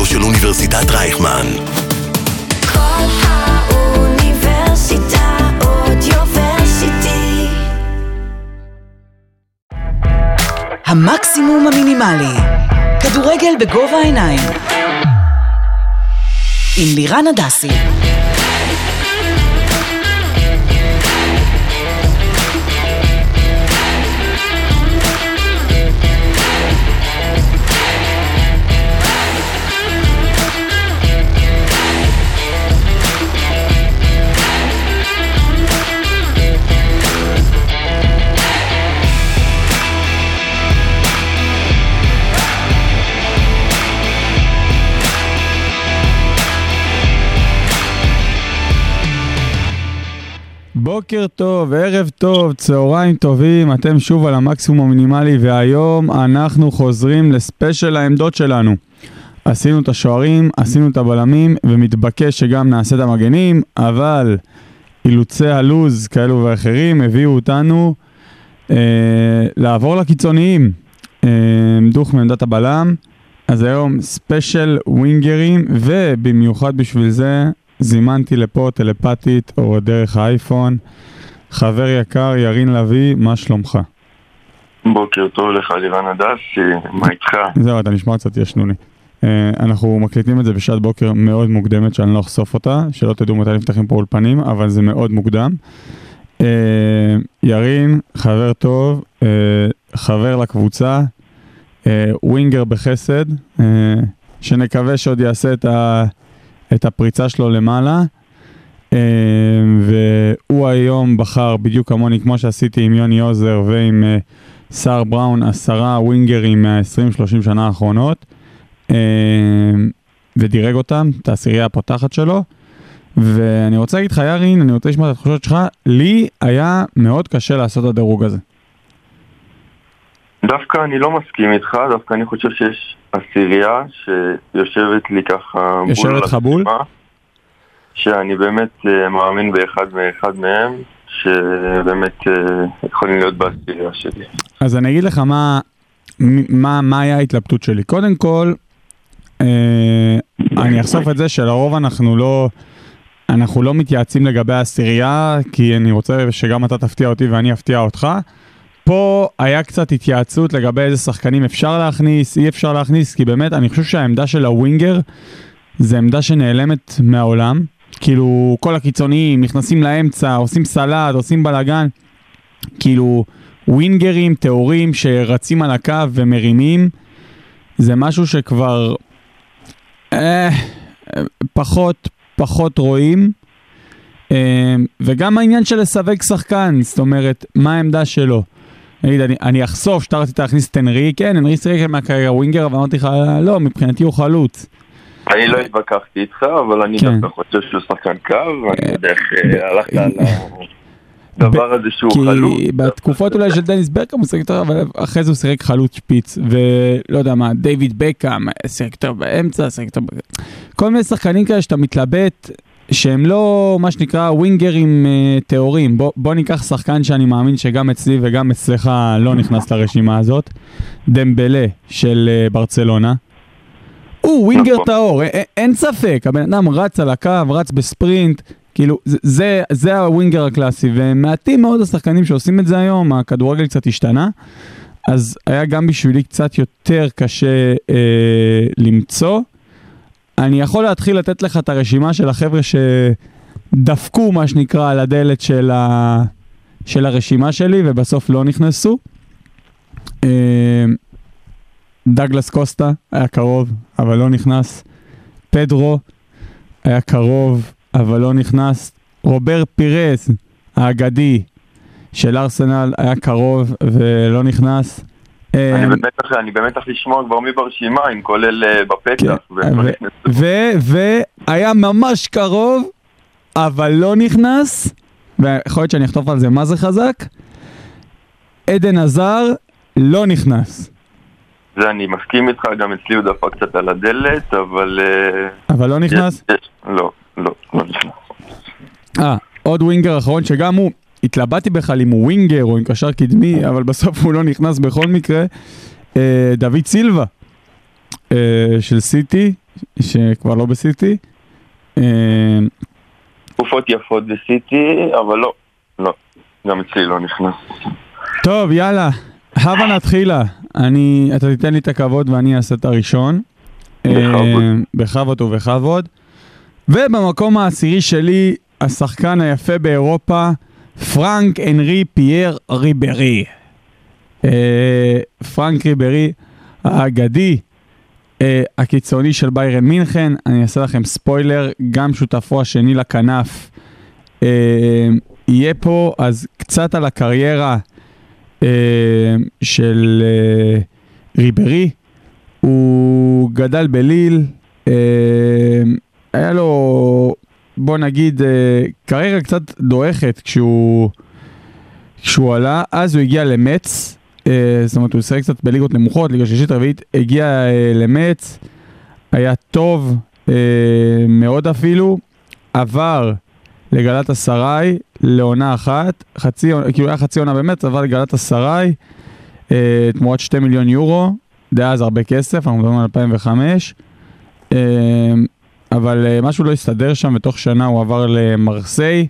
הרדיו של אוניברסיטת רייכמן. כל האוניברסיטה אודיוורסיטי. המקסימום המינימלי. כדורגל בגובה העיניים. עם לירן הדסי. בוקר טוב, ערב טוב, צהריים טובים, אתם שוב על המקסימום המינימלי והיום אנחנו חוזרים לספיישל העמדות שלנו. עשינו את השוערים, עשינו את הבלמים ומתבקש שגם נעשה את המגנים, אבל אילוצי הלוז כאלו ואחרים הביאו אותנו אה, לעבור לקיצוניים. אה, דוך מעמדת הבלם, אז היום ספיישל ווינגרים ובמיוחד בשביל זה זימנתי לפה טלפתית או דרך האייפון. חבר יקר, ירין לביא, מה שלומך? בוקר טוב לך, לירן הדסי, מה איתך? זהו, אתה נשמע קצת ישנוני. Uh, אנחנו מקליטים את זה בשעת בוקר מאוד מוקדמת שאני לא אחשוף אותה, שלא תדעו מתי נפתחים פה אולפנים, אבל זה מאוד מוקדם. Uh, ירין, חבר טוב, חבר לקבוצה, ווינגר בחסד, שנקווה שעוד יעשה את ה... את הפריצה שלו למעלה, אה, והוא היום בחר בדיוק כמוני, כמו שעשיתי עם יוני עוזר ועם אה, סער בראון, עשרה ווינגרים מה-20-30 שנה האחרונות, אה, ודירג אותם, את העשירייה הפותחת שלו. ואני רוצה להגיד לך, ירין, אני רוצה לשמוע את התחושות שלך, לי היה מאוד קשה לעשות את הדירוג הזה. דווקא אני לא מסכים איתך, דווקא אני חושב שיש עשירייה שיושבת לי ככה יושבת לך בול? שאני באמת אה, מאמין באחד מאחד מהם, שבאמת אה, יכולים להיות בעשירייה שלי. אז אני אגיד לך מה, מה, מה היה ההתלבטות שלי. קודם כל, אה, אני אחשוף את זה שלרוב אנחנו לא, אנחנו לא מתייעצים לגבי העשירייה, כי אני רוצה שגם אתה תפתיע אותי ואני אפתיע אותך. פה היה קצת התייעצות לגבי איזה שחקנים אפשר להכניס, אי אפשר להכניס, כי באמת אני חושב שהעמדה של הווינגר זה עמדה שנעלמת מהעולם. כאילו כל הקיצוניים נכנסים לאמצע, עושים סלט, עושים בלאגן. כאילו ווינגרים טהורים שרצים על הקו ומרימים, זה משהו שכבר אה, פחות פחות רואים. אה, וגם העניין של לסווג שחקן, זאת אומרת, מה העמדה שלו. נגיד, אני, אני אחשוף שאתה רצית להכניס את אנרי, כן, אנרי שיחק מהקריירה ווינגר, אבל אמרתי לך, לא, מבחינתי הוא חלוץ. אני לא התווכחתי איתך, אבל אני כן. דווקא חושב שהוא שחקן קו, ואני אה, יודע איך אה, הלכת על הדבר הזה שהוא חלוץ. כי בתקופות אולי של דניס ברקאם הוא שיחק יותר, אבל אחרי זה הוא שיחק חלוץ שפיץ, ולא יודע מה, דיוויד בקאם שיחק יותר באמצע, שיחק יותר... כל מיני שחקנים כאלה שאתה מתלבט, שהם לא מה שנקרא ווינגרים אה, טהורים. בוא, בוא ניקח שחקן שאני מאמין שגם אצלי וגם אצלך לא נכנס לרשימה הזאת, דמבלה של אה, ברצלונה. הוא ווינגר נכון. טהור, אין ספק, הבן אדם רץ על הקו, רץ בספרינט, כאילו, זה, זה הווינגר הקלאסי, ומעטים מאוד השחקנים שעושים את זה היום, הכדורגל קצת השתנה, אז היה גם בשבילי קצת יותר קשה אה, למצוא. אני יכול להתחיל לתת לך את הרשימה של החבר'ה שדפקו, מה שנקרא, על הדלת של, ה... של הרשימה שלי, ובסוף לא נכנסו. אה, דגלס קוסטה היה קרוב, אבל לא נכנס. פדרו היה קרוב, אבל לא נכנס. רובר פירס, האגדי של ארסנל, היה קרוב ולא נכנס. אה, אני במתח, אני במתח לשמוע כבר מי ברשימה, עם כל אלה בפתח. כן, והיה ממש קרוב, אבל לא נכנס, ויכול להיות שאני אחטוף על זה מה זה חזק. עדן עזר לא נכנס, זה אני מסכים איתך, גם אצלי הוא דפק קצת על הדלת, אבל... אה, אבל לא נכנס. לא, לא, לא נכנס. אה, עוד ווינגר אחרון שגם הוא, התלבטתי בכלל אם הוא ווינגר או עם קשר קדמי, אבל בסוף הוא לא נכנס בכל מקרה. אה, דוד סילבה אה, של סיטי, שכבר לא בסיטי. אה, תקופות יפות בסיטי, אבל לא, לא, גם אצלי לא נכנס. טוב, יאללה, הבה נתחילה. אני, אתה תיתן לי את הכבוד ואני אעשה את הראשון. בכבוד. אה, בכבוד ובכבוד. ובמקום העשירי שלי, השחקן היפה באירופה, פרנק אנרי פייר ריברי. אה, פרנק ריברי האגדי, אה, הקיצוני של ביירן מינכן, אני אעשה לכם ספוילר, גם שותפו השני לכנף אה, יהיה פה, אז קצת על הקריירה אה, של אה, ריברי. הוא גדל בליל, אה, היה לו, בוא נגיד, אה, קריירה קצת דועכת כשהוא, כשהוא עלה, אז הוא הגיע למץ, אה, זאת אומרת הוא שיחק קצת בליגות נמוכות, ליגה שלישית רביעית, הגיע אה, למץ, היה טוב מאוד אפילו, עבר לגלת אסריי לעונה אחת, חצי, כאילו היה חצי עונה במץ, עבר לגלת אסריי, תמורת 2 מיליון יורו, דאז הרבה כסף, אנחנו מדברים על 2005, אה, אבל אה, משהו לא הסתדר שם, ותוך שנה הוא עבר למרסיי,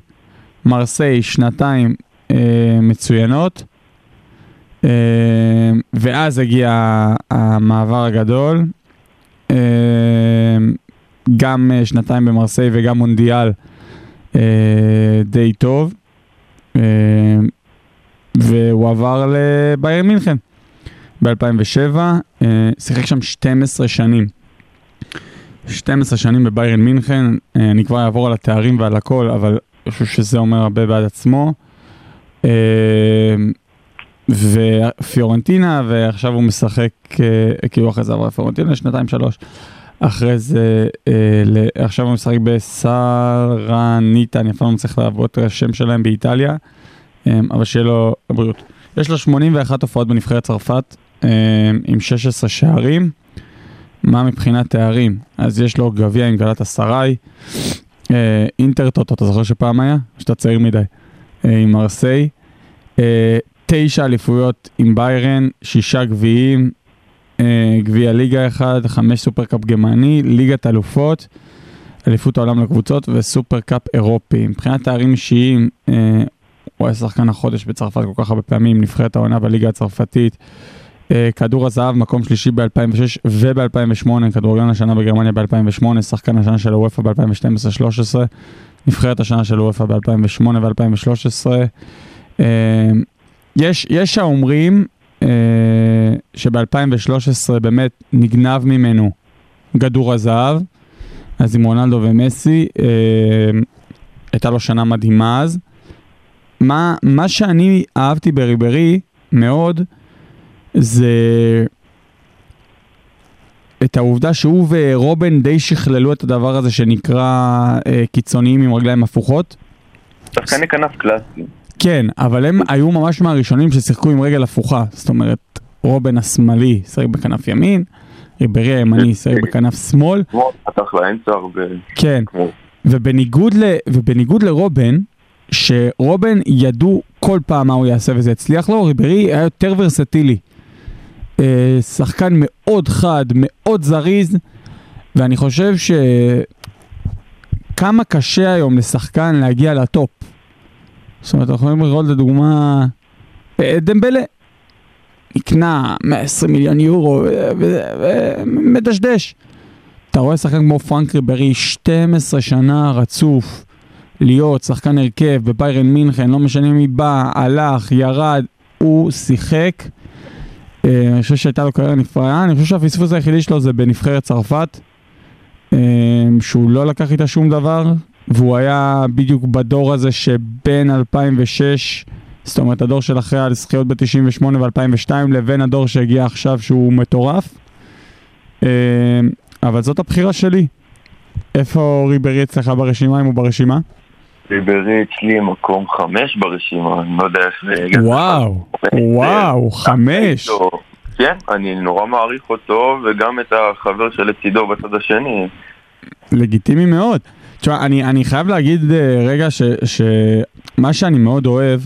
מרסיי שנתיים אה, מצוינות, אה, ואז הגיע המעבר הגדול, אה, גם אה, שנתיים במרסיי וגם מונדיאל אה, די טוב, אה, והוא עבר לביירן מינכן. ב-2007, אה, שיחק שם 12 שנים. 12 שנים בביירן מינכן, אה, אני כבר אעבור על התארים ועל הכל, אבל אני חושב שזה אומר הרבה בעד עצמו. אה, ופיורנטינה, ועכשיו הוא משחק, אה, כאילו אחרי זה עבר לפיורנטינה, שנתיים שלוש. אחרי זה, עכשיו הוא משחק בסרניטה, אני אף פעם לא מצליח לעבוד את השם שלהם באיטליה, אבל שיהיה לו בריאות. יש לו 81 הופעות בנבחרת צרפת, עם 16 שערים. מה מבחינת תארים? אז יש לו גביע עם גלאטסראיי, אה, אינטר טוטו, אתה זוכר שפעם היה? שאתה צעיר מדי. אה, עם מרסיי, אה, תשע אליפויות עם ביירן, שישה גביעים, אה, גביע ליגה אחד, חמש סופרקאפ גרמני, ליגת אלופות, אליפות העולם לקבוצות וסופרקאפ אירופי. מבחינת תארים אישיים, אה, הוא היה שחקן החודש בצרפת כל כך הרבה פעמים, נבחרת העונה בליגה הצרפתית. אה, כדור הזהב, מקום שלישי ב-2006 וב-2008, כדורגלן השנה בגרמניה ב-2008, שחקן השנה של הוופא ב-2012-2013, נבחרת השנה של הוופא ב-2008 ו-2013. אה, יש, יש האומרים אה, שב-2013 באמת נגנב ממנו גדור הזהב, אז עם רונלדו ומסי, אה, הייתה לו שנה מדהימה אז. מה, מה שאני אהבתי בריברי מאוד, זה את העובדה שהוא ורובן די שכללו את הדבר הזה שנקרא אה, קיצוניים עם רגליים הפוכות. שחקני כנף קלאסי. כן, אבל הם היו ממש מהראשונים ששיחקו עם רגל הפוכה. זאת אומרת, רובן השמאלי שיחק בכנף ימין, ריברי הימני שיחק בכנף שמאל. כמו פתח לאמצע הרבה. כן, ובניגוד, ל, ובניגוד לרובן, שרובן ידעו כל פעם מה הוא יעשה וזה הצליח לו, ריברי היה יותר ורסטילי. אה, שחקן מאוד חד, מאוד זריז, ואני חושב ש... כמה קשה היום לשחקן להגיע לטופ. זאת אומרת, אנחנו יכולים לראות לדוגמה אה, דמבלה. נקנה 120 מיליון יורו ומדשדש. אתה רואה שחקן כמו פרנק ריברי, 12 שנה רצוף, להיות שחקן הרכב בביירן מינכן, לא משנה מי בא, הלך, ירד, הוא שיחק. אה, אני חושב שהייתה לו קריירה נפלאה, אני חושב שהפספוס היחידי שלו זה בנבחרת צרפת, אה, שהוא לא לקח איתה שום דבר, והוא היה בדיוק בדור הזה שבין 2006, זאת אומרת הדור של אחרי הזכיות ב-98 ו-2002, לבין הדור שהגיע עכשיו שהוא מטורף. אה, אבל זאת הבחירה שלי. איפה ריברי אצלך ברשימה, אם הוא ברשימה? ריברי אצלי מקום חמש ברשימה, אני לא יודע איך זה... וואו, וואו, חמש. איתו. כן, אני נורא מעריך אותו, וגם את החבר שלצידו בצד השני. לגיטימי מאוד. תשמע, אני, אני חייב להגיד אה, רגע ש, שמה שאני מאוד אוהב,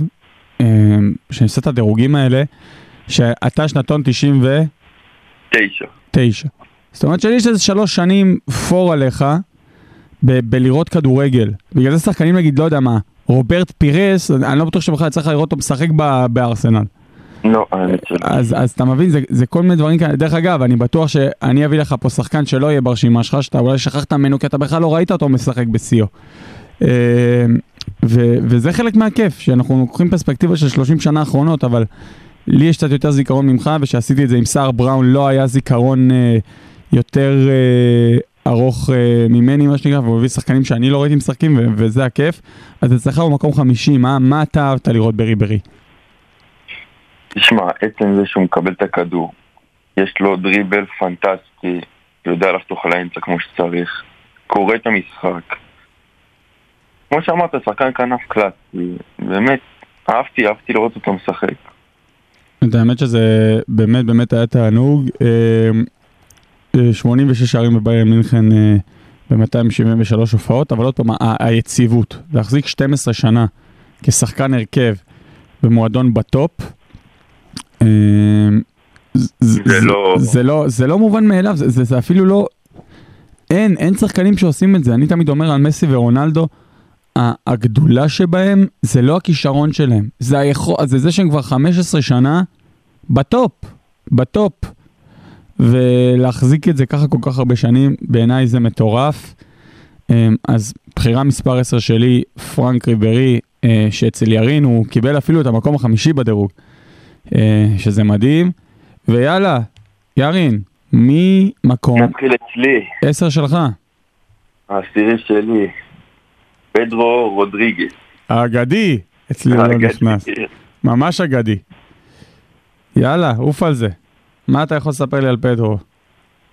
אה, שאני עושה את הדירוגים האלה, שאתה שנתון 99, תשע. זאת אומרת שלי יש איזה שלוש שנים פור עליך ב- בלראות כדורגל. בגלל זה שחקנים נגיד, לא יודע מה, רוברט פירס, אני לא בטוח שבכלל צריך לראות אותו משחק ב- בארסנל. לא, האמת שלא. אז, אז אתה מבין, זה, זה כל מיני דברים כאלה. דרך אגב, אני בטוח שאני אביא לך פה שחקן שלא יהיה ברשימה שלך, שאתה אולי שכחת ממנו כי אתה בכלל לא ראית אותו משחק בשיאו. אה, ו- וזה חלק מהכיף, שאנחנו לוקחים פרספקטיבה של 30 שנה האחרונות, אבל לי יש קצת יותר זיכרון ממך, ושעשיתי את זה עם סער בראון לא היה זיכרון אה, יותר אה, ארוך אה, ממני, מה שנקרא, והוא הביא שחקנים שאני לא ראיתי משחקים, ו- וזה הכיף. אז אצלך במקום חמישי, מה, מה אתה אהבת לראות בריברי? תשמע, עצם זה שהוא מקבל את הכדור, יש לו דריבל פנטסטי, יודע לחתוך על האמצע כמו שצריך, קורא את המשחק. כמו שאמרת, שחקן כנף קלאסי, באמת, אהבתי, אהבתי לראות אותו משחק. האמת שזה באמת באמת היה תענוג. אה, אה, 86 שערים בביירן מינכן אה, ב-273 הופעות, אבל עוד פעם, היציבות, להחזיק 12 שנה כשחקן הרכב במועדון בטופ, אה, זה לא- לא, זה לא מובן מאליו, זה, זה, זה אפילו לא, אין, אין שחקנים שעושים את זה. אני תמיד אומר על מסי ורונלדו, הגדולה שבהם זה לא הכישרון שלהם, זה, היכול, זה זה שהם כבר 15 שנה בטופ, בטופ. ולהחזיק את זה ככה כל כך הרבה שנים, בעיניי זה מטורף. אמ, אז בחירה מספר 10 שלי, פרנק ריברי, אה, שאצל ירין הוא קיבל אפילו את המקום החמישי בדירוג, אה, שזה מדהים. ויאללה, ירין, ממקום נתחיל אצלי, 10 שלך, העשירי שלי, פדרו רודריגס. האגדי, אצלי לא. נכנס, ממש אגדי. יאללה, עוף על זה. מה אתה יכול לספר לי על פדרו?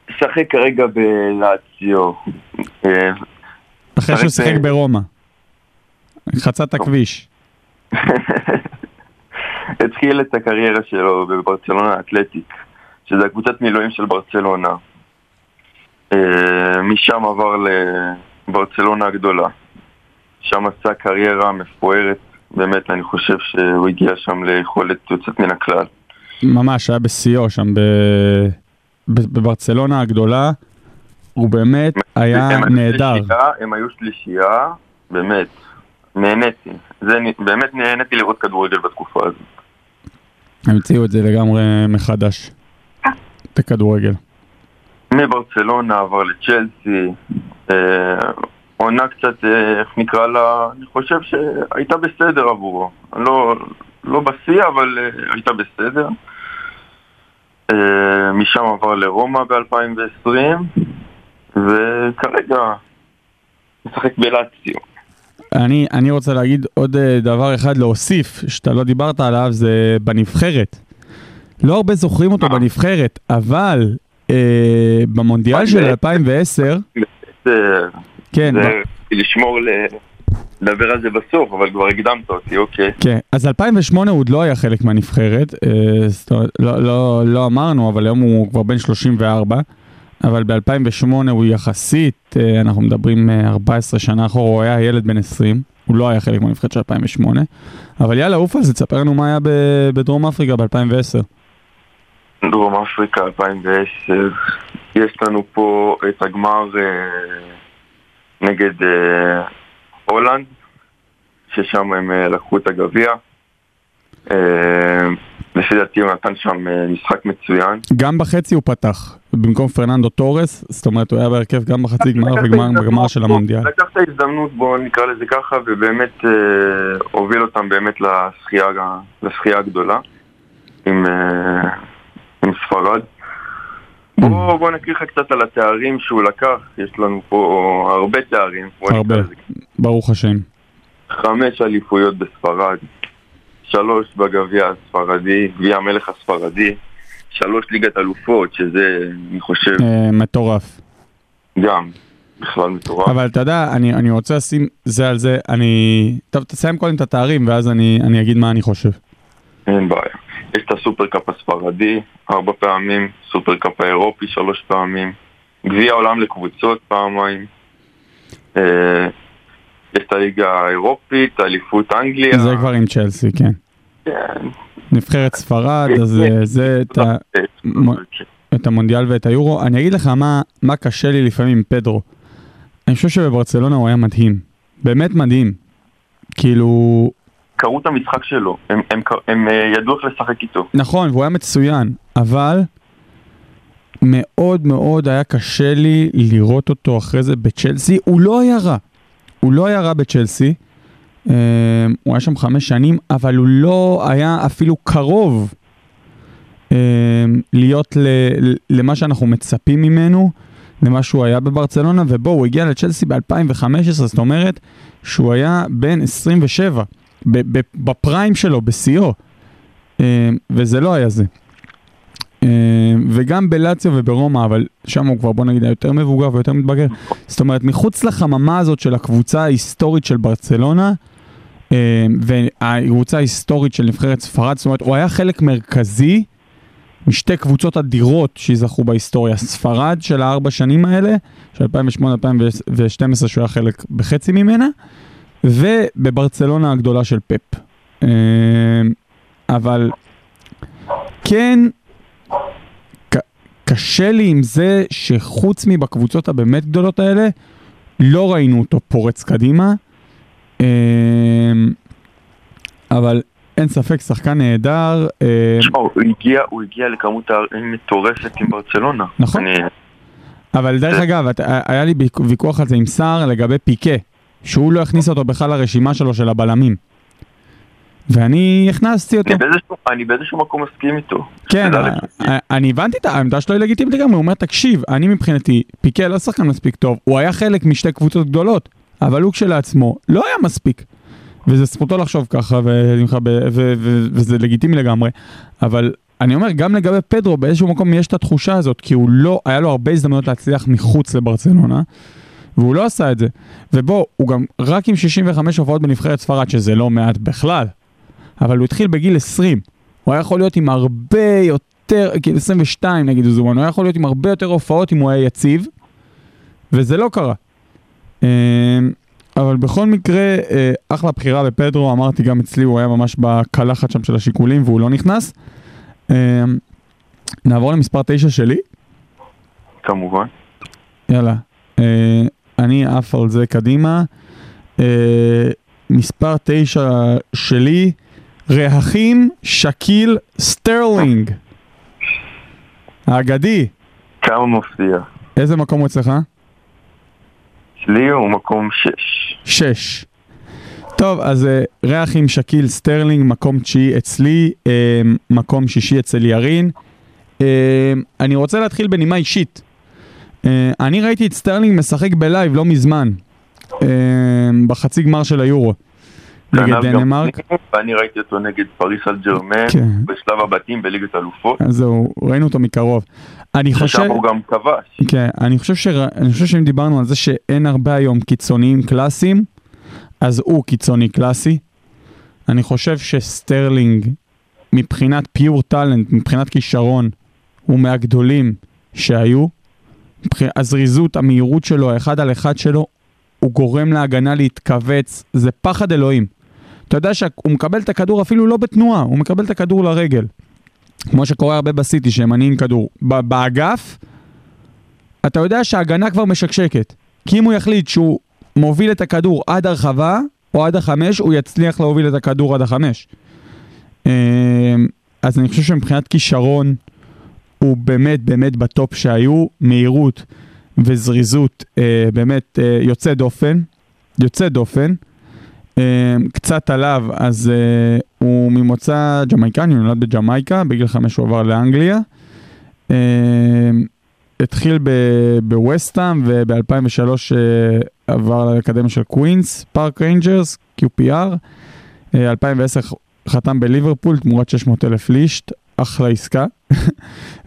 משחק כרגע בלאציו. אה, אחרי שהוא שיחק ברומא. חצה את הכביש. התחיל את הקריירה שלו בברצלונה אתלטיק, שזה הקבוצת מילואים של ברצלונה. אה, משם עבר לברצלונה הגדולה. שם עשה קריירה מפוארת, באמת אני חושב שהוא הגיע שם ליכולת יוצאת מן הכלל. ממש, היה בשיאו שם ב... בברצלונה הגדולה. הוא באמת היה נהדר. הם היו שלישייה, באמת, נהניתי. זה, באמת נהניתי לראות כדורגל בתקופה הזאת. הם המציאו את זה לגמרי מחדש. את הכדורגל. מברצלונה עבר לצ'לסי, אה, עונה קצת, אה, איך נקרא לה, אני חושב שהייתה בסדר עבורו. לא, לא בשיא, אבל אה, הייתה בסדר. אה, משם עבר לרומא ב-2020, וכרגע משחק בלאציו. אני, אני רוצה להגיד עוד אה, דבר אחד להוסיף, שאתה לא דיברת עליו, זה בנבחרת. לא הרבה זוכרים אותו אה. בנבחרת, אבל אה, במונדיאל של 2010, זה, כן, זה לשמור, ל... לדבר על זה בסוף, אבל כבר הקדמת אותי, אוקיי. כן, אז 2008 הוא עוד לא היה חלק מהנבחרת, אה, לא, לא, לא אמרנו, אבל היום הוא כבר בן 34, אבל ב-2008 הוא יחסית, אה, אנחנו מדברים אה, 14 שנה אחורה, הוא היה ילד בן 20, הוא לא היה חלק מהנבחרת של 2008, אבל יאללה, עוף על זה, תספר לנו מה היה בדרום אפריקה ב-2010. דרום אפריקה 2010, יש לנו פה את הגמר אה, נגד אה, הולנד, ששם הם אה, לקחו את הגביע. אה, לפי דעתי הוא נתן שם אה, משחק מצוין. גם בחצי הוא פתח, במקום פרננדו טורס, זאת אומרת, הוא היה בהרכב גם בחצי גמר וגמר של המונדיאל. לקח את ההזדמנות, בואו נקרא לזה ככה, ובאמת אה, הוביל אותם באמת לזכייה, לזכייה הגדולה עם, אה, עם ספרד. בואו בוא נקריא לך קצת על התארים שהוא לקח, יש לנו פה הרבה תארים. בוא הרבה. ברוך השם. חמש אליפויות בספרד, שלוש בגביע הספרדי, גביע המלך הספרדי, שלוש ליגת אלופות, שזה, אני חושב, אה, מטורף. גם בכלל מטורף. אבל אתה יודע, אני, אני רוצה לשים זה על זה, אני... טוב, תסיים קודם את התארים, ואז אני, אני אגיד מה אני חושב. אין בעיה. יש את הסופרקאפ הספרדי, ארבע פעמים, סופרקאפ האירופי שלוש פעמים, גביע העולם לקבוצות פעמיים, אה, יש את הליגה האירופית, אליפות אנגליה. זה כבר עם צ'לסי, כן. כן. נבחרת ספרד, אז אה, זה את ה... מ- את המונדיאל ואת היורו. אני אגיד לך מה, מה קשה לי לפעמים עם פדרו. אני חושב שבברצלונה הוא היה מדהים. באמת מדהים. כאילו, קראו את המשחק שלו, הם, הם, הם, הם אה, ידעו איך לשחק איתו. נכון, והוא היה מצוין, אבל מאוד מאוד היה קשה לי לראות אותו אחרי זה בצ'לסי. הוא לא היה רע. הוא לא היה רע בצ'לסי. אה, הוא היה שם חמש שנים, אבל הוא לא היה אפילו קרוב אה, להיות למה שאנחנו מצפים ממנו, למה שהוא היה בברצלונה, ובואו, הוא הגיע לצ'לסי ב-2015, זאת אומרת שהוא היה בן 27, ב- ב- בפריים שלו, בשיאו, אה, וזה לא היה זה. אה, וגם בלציו וברומא, אבל שם הוא כבר בוא נגיד יותר מבוגר ויותר מתבגר. זאת אומרת, מחוץ לחממה הזאת של הקבוצה ההיסטורית של ברצלונה, אה, והקבוצה ההיסטורית של נבחרת ספרד, זאת אומרת, הוא היה חלק מרכזי משתי קבוצות אדירות שיזכו בהיסטוריה. ספרד של הארבע שנים האלה, של 2008-2012, שהוא היה חלק בחצי ממנה, ובברצלונה הגדולה של פפ. אה, אבל כן, קשה לי עם זה שחוץ מבקבוצות הבאמת גדולות האלה, לא ראינו אותו פורץ קדימה. אה, אבל אין ספק, שחקן נהדר. תשמע, הוא הגיע, הוא הגיע לכמות תארים מטורפת עם ברצלונה. נכון. אני, אבל דרך אגב, היה לי ויכ- ויכוח על זה עם סער לגבי פיקה, שהוא לא הכניס אותו בכלל לרשימה שלו של הבלמים. ואני הכנסתי אותו. אני, באיזשהו, אני באיזשהו מקום מסכים איתו. כן, אה. אה, אני הבנתי את העמדה שלו היא לגיטימית לגמרי, הוא אומר, תקשיב, אני מבחינתי, פיקה לא שחקן מספיק טוב, הוא היה חלק משתי קבוצות גדולות, אבל הוא כשלעצמו לא היה מספיק. וזה זכותו לחשוב ככה, וזה לגיטימי לגמרי, אבל אני אומר, גם לגבי פדרו, באיזשהו מקום יש את התחושה הזאת, כי הוא לא, היה לו הרבה הזדמנויות להצליח מחוץ לברצלונה, והוא לא עשה את זה. ובוא, הוא גם רק עם 65 הופעות בנבחרת ספרד, שזה לא מעט בכלל, אבל הוא התחיל בגיל 20. הוא היה יכול להיות עם הרבה יותר, כאילו 22 נגיד הוא זומן, הוא היה יכול להיות עם הרבה יותר הופעות אם הוא היה יציב, וזה לא קרה. אמ, אבל בכל מקרה, אה, אחלה בחירה בפדרו, אמרתי גם אצלי, הוא היה ממש בקלחת שם של השיקולים והוא לא נכנס. אמ, נעבור למספר 9 שלי, כמובן. יאללה. אני עף על זה קדימה. אה, מספר 9 שלי, ראחים שאקיל סטרלינג. האגדי, כמה מפתיע. איזה מקום הוא אצלך? אצלי הוא מקום 6. שש. טוב, אז אה, ראחים שאקיל סטרלינג, מקום תשיעי אצלי, אה, מקום שישי אצל ירין. אה, אני רוצה להתחיל בנימה אישית. אה, אני ראיתי את סטרלינג משחק ב live לא מזמן, אה, בחצי גמר של היורו, נגד כנ"ל גם דנמרק. אני, ואני ראיתי אותו נגד פריס סן ג'רמן כן. בשלב הבתים בליגת אלופות. אז זהו, ראינו אותו מקרוב. אני חושב... ששם הוא גם כבש. כן, אני חושב, שר... אני חושב שאם דיברנו על זה שאין הרבה היום קיצוניים קלאסיים, אז הוא קיצוני קלאסי. אני חושב שסטרלינג, מבחינת pure talent, מבחינת כישרון, הוא מהגדולים שהיו. הזריזות, המהירות שלו, האחד על אחד שלו, הוא גורם להגנה להתכווץ, זה פחד אלוהים. אתה יודע שהוא מקבל את הכדור אפילו לא בתנועה, הוא מקבל את הכדור לרגל. כמו שקורה הרבה בסיטי, שהם מניעים כדור. באגף, אתה יודע שההגנה כבר משקשקת. כי אם הוא יחליט שהוא מוביל את הכדור עד הרחבה, או עד החמש, הוא יצליח להוביל את הכדור עד החמש. אמ, אז אני חושב שמבחינת כישרון, הוא באמת באמת בטופ שהיו, מהירות וזריזות אה, באמת אה, יוצא דופן, יוצא דופן. אה, קצת עליו, אז אה, הוא ממוצא ג'מייקני, הוא נולד בג'מייקה, בגיל חמש הוא עבר לאנגליה. אה, התחיל בווסטהאם וב-2003 אה, עבר לאקדמיה של קווינס, פארק ריינג'רס, QPR. אה, 2010 חתם בליברפול תמורת 600 אלף ליש"ט, אחלה עסקה.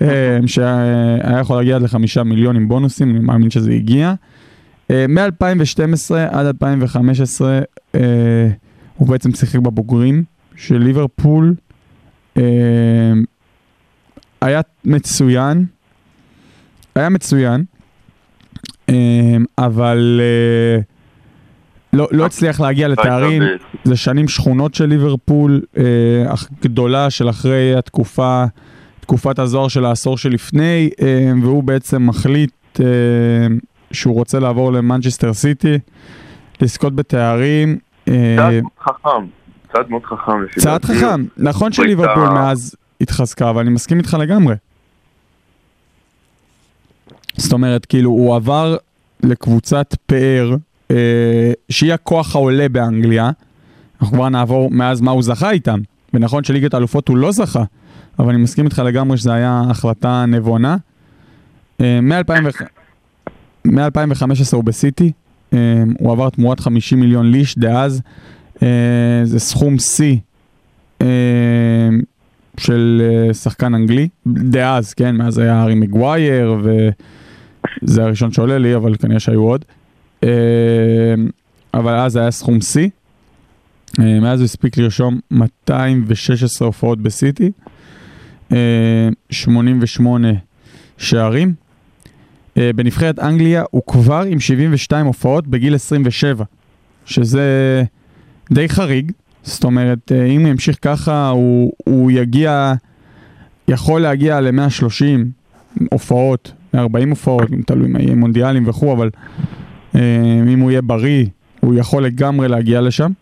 אה, שהיה יכול להגיע עד לחמישה מיליון עם בונוסים, אני מאמין שזה הגיע. אה, מ-2012 עד 2015 אה, הוא בעצם שיחק בבוגרים של ליברפול. היה מצוין, היה מצוין, אבל לא, לא הצליח להגיע לתארים. זה שנים שכונות של ליברפול, גדולה של אחרי התקופה, תקופת הזוהר של העשור שלפני, אה, והוא בעצם מחליט אה, שהוא רוצה לעבור למנצ'סטר סיטי, לזכות בתארים. אה, צעד חכם, צעד מאוד חכם. צעד. חכם, נכון שליברפול מאז התחזקה, אבל אני מסכים איתך לגמרי. זאת אומרת, כאילו, הוא עבר לקבוצת פאר, אה, שהיא הכוח העולה באנגליה. אנחנו כבר נעבור מאז מה הוא זכה איתם. ונכון שליגת האלופות הוא לא זכה, אבל אני מסכים איתך לגמרי שזו הייתה החלטה נבונה. אה, מ-2015 הוא בסיטי, אה, הוא עבר תמורת 50 מיליון ליש דאז. אה, זה סכום שיא של שחקן אנגלי, דאז, כן, מאז היה הארי מגווייר, וזה הראשון שעולה לי, אבל כנראה שהיו עוד. אבל אז היה סכום שיא. מאז הוא הספיק לרשום 216 הופעות בסיטי, 88 שערים. אה, בנבחרת אנגליה הוא כבר עם 72 הופעות בגיל 27, שזה די חריג. זאת אומרת, אה, אם הוא ימשיך ככה, הוא, הוא יגיע, יכול להגיע ל-130 הופעות, 140 הופעות, אם תלוי מה יהיה מונדיאלים וכו', אבל אה, אם הוא יהיה בריא, הוא יכול לגמרי להגיע לשם.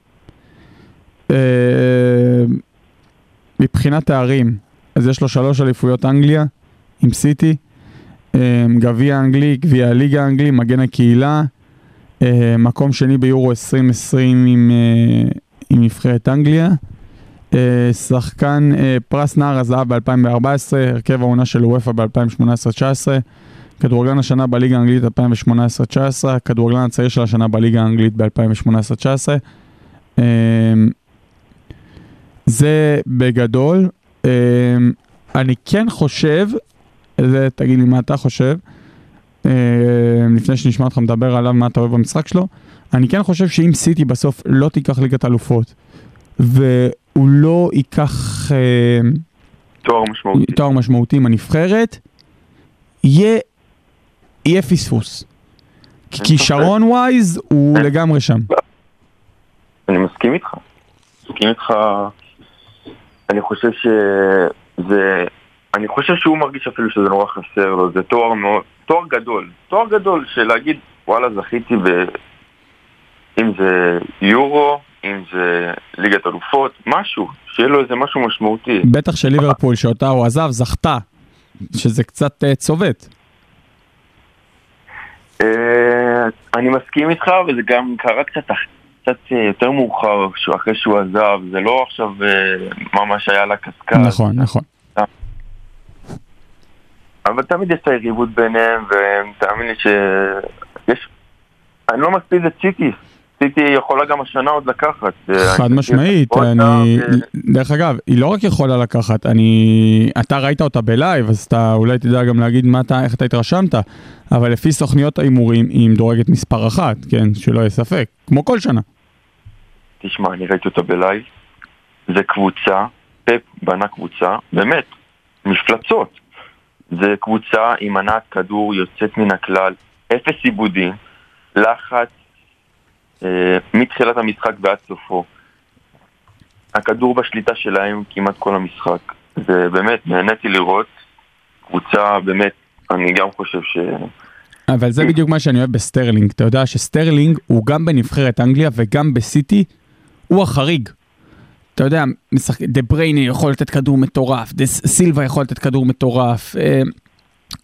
אה, מבחינת תארים, אז יש לו שלוש אליפויות אנגליה עם סיטי, אה, גביע אנגלי, גביע הליגה האנגלי, מגן הקהילה, אה, מקום שני ביורו 2020 עם, אה, עם נבחרת אנגליה, אה, שחקן אה, פרס נער הזהב ב-2014, הרכב העונה של וופא ב-2018-2019, כדורגלן השנה בליגה האנגלית 2018-2019, הכדורגלן הצעיר של השנה בליגה האנגלית ב-2018-2019. אה, זה בגדול. אה, אני כן חושב, זה תגיד לי מה אתה חושב, אה, לפני שנשמע אותך מדבר עליו מה אתה אוהב במשחק שלו, אני כן חושב שאם סיטי בסוף לא תיקח ליגת אלופות, והוא לא ייקח אה, תואר משמעותי. תואר משמעותי עם הנבחרת, יהיה, יהיה פספוס. כי כישרון ווייז הוא. לגמרי שם. אני מסכים איתך. מסכים איתך. אני חושב שזה... אני חושב שהוא מרגיש אפילו שזה נורא חסר לו, זה תואר מאוד... תואר גדול. תואר גדול של להגיד, וואלה, זכיתי ב... אם זה יורו, אם זה ליגת אלופות, משהו. שיהיה לו איזה משהו משמעותי. בטח שליברפול שאותה הוא עזב זכתה, שזה קצת אה, צובט. אה, אני מסכים איתך, וזה גם קרה קצת, קצת אה, יותר מאוחר, אחרי שהוא עזב, זה לא עכשיו אה, ממש היה לה קשקש. נכון, נכון. אבל תמיד יש את היריבות ביניהם, ותאמין לי שיש... אני לא מספיד את סיטי. סיטי יכולה גם השנה עוד לקחת. חד אני- משמעית, אני... אה, דרך אגב, היא לא רק יכולה לקחת, אני... אתה ראית אותה ב live, אז אתה אולי תדע גם להגיד מה אתה, איך אתה התרשמת, אבל לפי סוכניות ההימורים היא מדורגת מספר אחת, כן? שלא יהיה ספק, כמו כל שנה. תשמע, אני ראיתי אותה ב live. זה קבוצה, פפ בנה קבוצה, באמת, מפלצות. זה קבוצה עם הנעת כדור יוצאת מן הכלל, אפס איבודים, לחץ אה, מתחילת המשחק ועד סופו. הכדור בשליטה שלהם כמעט כל המשחק. זה באמת, נהניתי לראות. קבוצה באמת, אני גם חושב ש... אבל זה בדיוק מה שאני אוהב בסטרלינג. אתה יודע שסטרלינג הוא גם בנבחרת אנגליה וגם בסיטי, הוא החריג. אתה יודע, משחק... דה בריינה יכול לתת כדור מטורף, דה סילבה יכול לתת כדור מטורף, אה,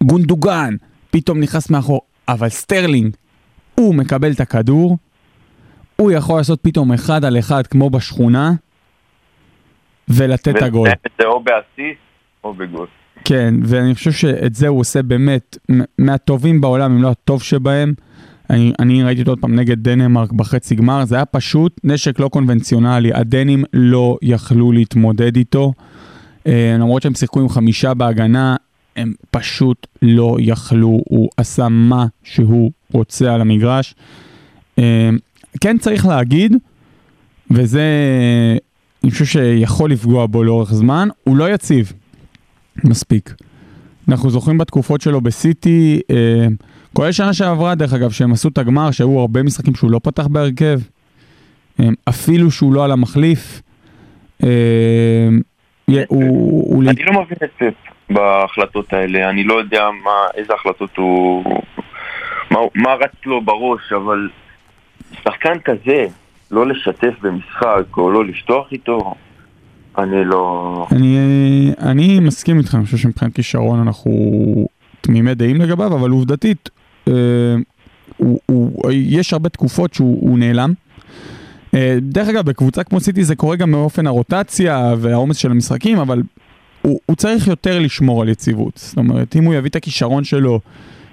גונדוגן פתאום נכנס מאחור, אבל סטרלינג, הוא מקבל את הכדור, הוא יכול לעשות פתאום אחד על אחד כמו בשכונה, ולתת את הגול. זה או באסיסט או בגול. כן, ואני חושב שאת זה הוא עושה באמת מהטובים בעולם, אם לא הטוב שבהם. אני, אני ראיתי אותו עוד פעם נגד דנמרק בחצי גמר, זה היה פשוט נשק לא קונבנציונלי, הדנים לא יכלו להתמודד איתו. אה, למרות שהם שיחקו עם חמישה בהגנה, הם פשוט לא יכלו, הוא עשה מה שהוא רוצה על המגרש. אה, כן צריך להגיד, וזה, אני חושב שיכול לפגוע בו לאורך זמן, הוא לא יציב. מספיק. אנחנו זוכרים בתקופות שלו בסיטי, אה, כולל שנה שעברה דרך אגב, שהם עשו את הגמר, שהיו הרבה משחקים שהוא לא פתח בהרכב, אפילו שהוא לא על המחליף, אה, הוא... אני לא מבין את פפ בהחלטות האלה, אני לא יודע מה, איזה החלטות הוא... מה, מה רץ לו בראש, אבל שחקן כזה, לא לשתף במשחק או לא לפתוח איתו, אני לא... אני, אני מסכים איתך, אני חושב שמבחינת כישרון אנחנו תמימי דעים לגביו, אבל עובדתית, הוא, הוא, יש הרבה תקופות שהוא הוא נעלם. אה, דרך אגב, בקבוצה כמו סיטי זה קורה גם מאופן הרוטציה והעומס של המשחקים, אבל הוא, הוא צריך יותר לשמור על יציבות. זאת אומרת, אם הוא יביא את הכישרון שלו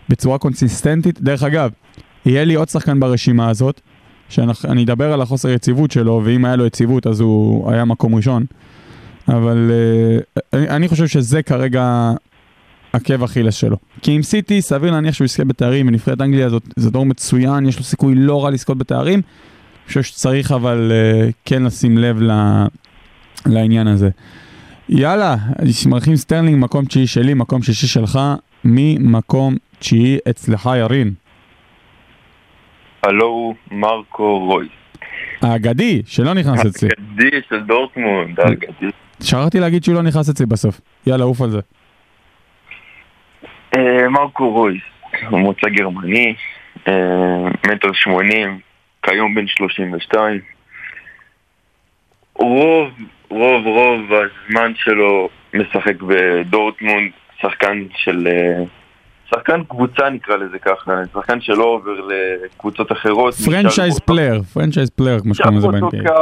בצורה קונסיסטנטית, דרך אגב, יהיה לי עוד שחקן ברשימה הזאת, שאני אדבר על החוסר יציבות שלו, ואם היה לו יציבות אז הוא היה מקום ראשון. אבל uh, אני, אני חושב שזה כרגע עקב אכילס שלו. כי עם סיטי, סביר להניח שהוא יזכה בתארים, ונבחרת אנגליה זאת, זה דור מצוין, יש לו סיכוי לא רע לזכות בתארים. אני חושב שצריך אבל אה, כן לשים לב ל, לעניין הזה. יאללה, ראחים סטרלינג, מקום תשיעי שלי, מקום שישי שלך, ממקום תשיעי אצלך ירין. הלו מרקו רויס. האגדי, שלא נכנס אצלי. האגדי של דורטמונד, האגדי. שכחתי להגיד שהוא לא נכנס אצלי בסוף. יאללה, עוף על זה. אה, מרקו רויס, מוצא גרמני, אה, מטר שמונים, כיום בן שלושים ושתיים. רוב, רוב, רוב הזמן שלו משחק בדורטמונד, שחקן של... אה, שחקן קבוצה נקרא לזה ככה, שחקן שלא עובר לקבוצות אחרות. franchise player, franchise player, כמו שקוראים לזה. קו,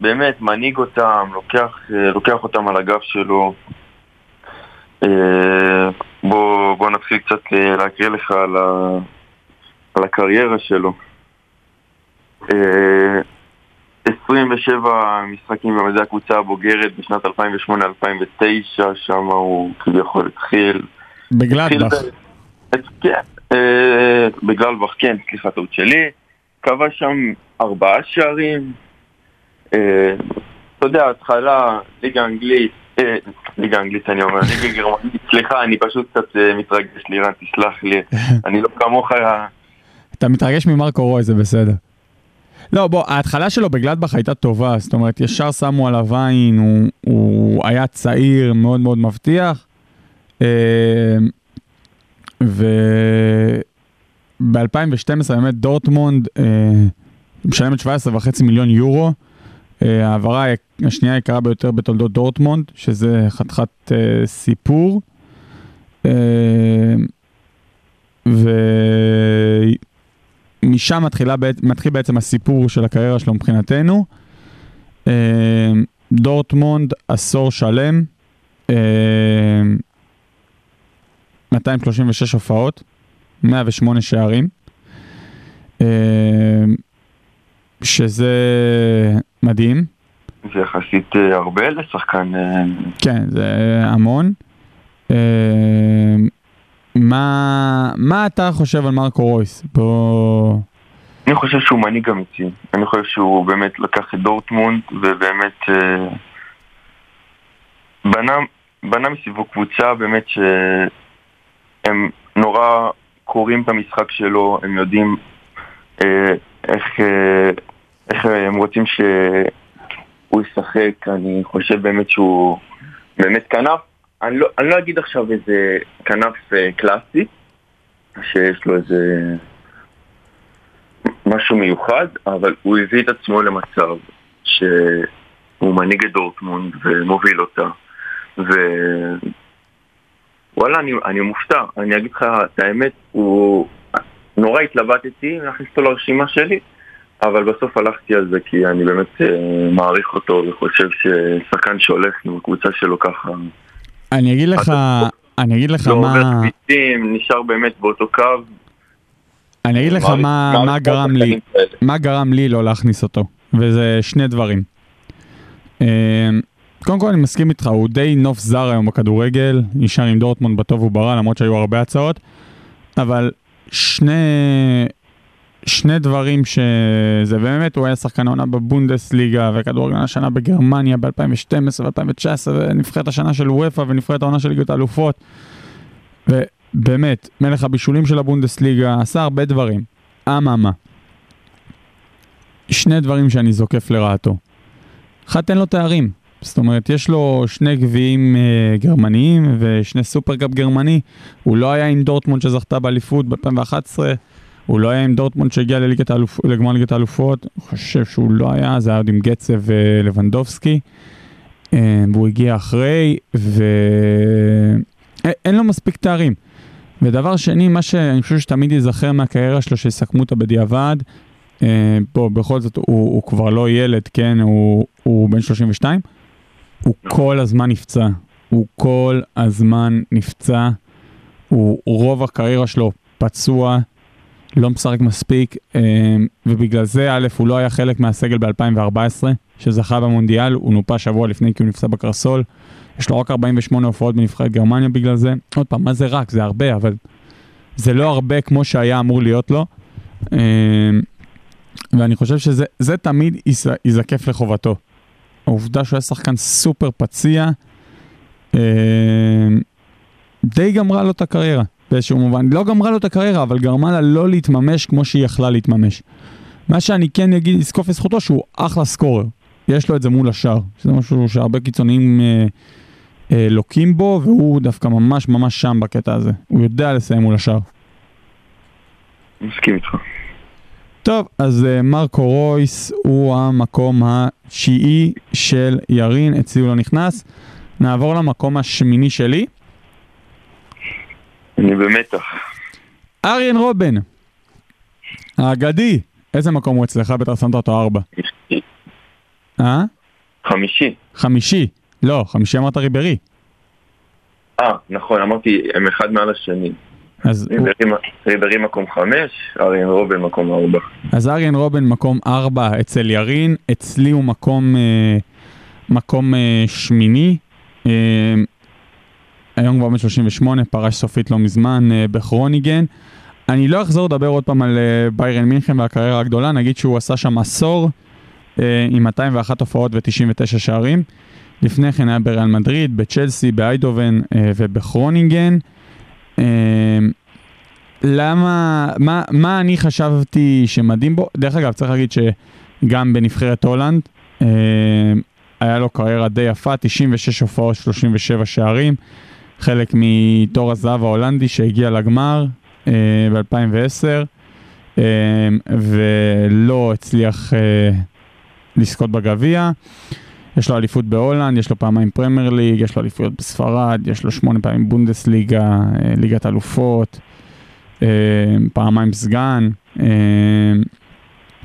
באמת, מנהיג אותם, לוקח, לוקח אותם על הגב שלו. אה, בוא, בוא נתחיל קצת אה, להקריא לך על, ה, על הקריירה שלו. אה, 27 משחקים במדעי הקבוצה הבוגרת בשנת 2008-2009, שם הוא כביכול התחיל. בגלדבך. כן, אה, בגללבך, כן, סליחה, טעות שלי. כבש שם ארבעה שערים. אה, אתה יודע, התחלה, ליגה אנגלית, אה, ליגה אנגלית אני אומר, ליגה גרמנית, סליחה, אני פשוט קצת אה, מתרגש, לירן, תסלח לי. אני לא כמוך, אתה מתרגש ממרקו רוי, זה בסדר. לא, בוא, ההתחלה שלו בגלדבך הייתה טובה, זאת אומרת, ישר שמו עליו עין, הוא, הוא היה צעיר, מאוד מאוד מבטיח. אה, וב-2012 באמת דורטמונד אה, משלמת 17.5 מיליון יורו. ההעברה השנייה היקרה ביותר בתולדות דורטמונד, שזה חתיכת אה, סיפור. אה, ומשם מתחיל בעצם הסיפור של הקריירה שלו מבחינתנו. אה, דורטמונד עשור שלם, אה, 236 הופעות, 108 שערים, שזה מדהים. זה יחסית אה, הרבה לשחקן... אה, כן, זה המון. אה, מה, מה אתה חושב על מרקו רויס? בוא... אני חושב שהוא מנהיג אמיתי. אני חושב שהוא באמת לקח את דורטמונד ובאמת אה, בנה, בנה מסביבו קבוצה באמת שהם נורא קוראים את המשחק שלו, הם יודעים אה, איך, אה, איך הם רוצים שהוא ישחק. אני חושב באמת שהוא באמת כנף. אני לא, אני לא אגיד עכשיו איזה כנף אה, קלאסי, שיש לו איזה... משהו מיוחד, אבל הוא הביא את עצמו למצב שהוא מנהיג את דורטמונד ומוביל אותה. ווואלה, אני, אני מופתע. אני אגיד לך את האמת, הוא... נורא התלבטתי להכניס אותו לרשימה שלי, אבל בסוף הלכתי על זה כי אני באמת אה, מעריך אותו וחושב ששחקן שהולך עם הקבוצה שלו ככה, אני אגיד לך, אני אגיד לך לא עובר מה, כבישים, נשאר באמת באותו קו. אני אגיד לך מה, גרם לי. מה גרם לי לא להכניס אותו, וזה שני דברים. אה, קודם כל אני מסכים איתך, הוא די נוף זר היום בכדורגל, נשאר עם דורטמונד בטוב וברע, למרות שהיו הרבה הצעות, אבל שני, שני דברים שזה באמת, הוא היה שחקן העונה בבונדסליגה וכדורגל השנה בגרמניה ב-2012 ו-2019 ונבחרת השנה של וופא ונבחרת העונה של ליגת האלופות. ובאמת, מלך הבישולים של הבונדסליגה, עשה הרבה דברים. אממה. שני דברים שאני זוקף לרעתו. אחד, אין לו תארים. זאת אומרת, יש לו שני גביעים אה, גרמניים ושני סופרקאפ גרמני. הוא לא היה עם דורטמונד שזכתה באליפות ב-2011, הוא לא היה עם דורטמונד שהגיע לליגת האלופ... לגמר ליגת האלופות, אני חושב שהוא לא היה, זה היה עוד עם גצה ולבנדובסקי. אה, והוא הגיע אחרי, ואין לו מספיק תארים. ודבר שני, מה שאני חושב שתמיד ייזכר מהקריירה שלו, שיסכמו אותה בדיעבד, אה, פה בכל זאת הוא, הוא כבר לא ילד, כן, הוא, הוא בן 32, הוא כל הזמן נפצע, הוא כל הזמן נפצע, הוא רוב הקריירה שלו פצוע, לא משחק מספיק, אה, ובגלל זה א', הוא לא היה חלק מהסגל ב-2014, שזכה במונדיאל, הוא נופה שבוע לפני כי הוא נפצע בקרסול. יש לו רק 48 הופעות בנבחרת גרמניה בגלל זה. עוד פעם, מה זה רק? זה הרבה, אבל זה לא הרבה כמו שהיה אמור להיות לו. אה, ואני חושב שזה תמיד ייזקף לחובתו. העובדה שהוא היה שחקן סופר פציע, אה, די גמרה לו את הקריירה באיזשהו מובן. לא גמרה לו את הקריירה, אבל גרמה לה לא להתממש כמו שהיא יכלה להתממש. מה שאני כן אגיד, לזקוף לזכותו שהוא אחלה סקורר. יש לו את זה מול השאר, שזה משהו שהרבה קיצוניים אה, אה, לוקים בו, והוא דווקא ממש ממש שם בקטע הזה. הוא יודע לסיים מול השאר. מסכים איתך. טוב, אז uh, מרקו רויס הוא המקום התשיעי של ירין, אצלי הוא לא נכנס. נעבור למקום השמיני שלי. אני במתח. אריאן רובן, האגדי, איזה מקום הוא אצלך? בטח שמת אותו ארבע. אה? חמישי. חמישי. לא, חמישי אמרת ריברי. אה, נכון, אמרתי, הם אחד מעל השני. אז הוא- ריברי- ריברי מקום חמש, אריאן רובן מקום ארבע. אז אריאן רובן מקום ארבע אצל ירין, אצלי הוא מקום, אה, מקום אה, שמיני. אה, היום כבר בן 38, פרש סופית לא מזמן אה, בכרוניגן. אני לא אחזור לדבר עוד פעם על אה, ביירן מינכן והקריירה הגדולה, נגיד שהוא עשה שם עשור אה, עם 201 הופעות ו-99 שערים. לפני כן היה בריאל מדריד, בצ'לסי, באיידובן ובכרונינגן. למה, מה, מה אני חשבתי שמדהים בו? דרך אגב, צריך להגיד שגם בנבחרת הולנד היה לו קריירה די יפה, 96 הופעות, 37 שערים, חלק מתור הזהב ההולנדי שהגיע לגמר אה, ב-2010, אה, ולא הצליח אה, לזכות בגביע. יש לו אליפות בהולנד, יש לו פעמיים פרמייר ליג, יש לו אליפויות בספרד, יש לו שמונה פעמים בונדסליגה, אה, ליגת אלופות. פעמיים סגן,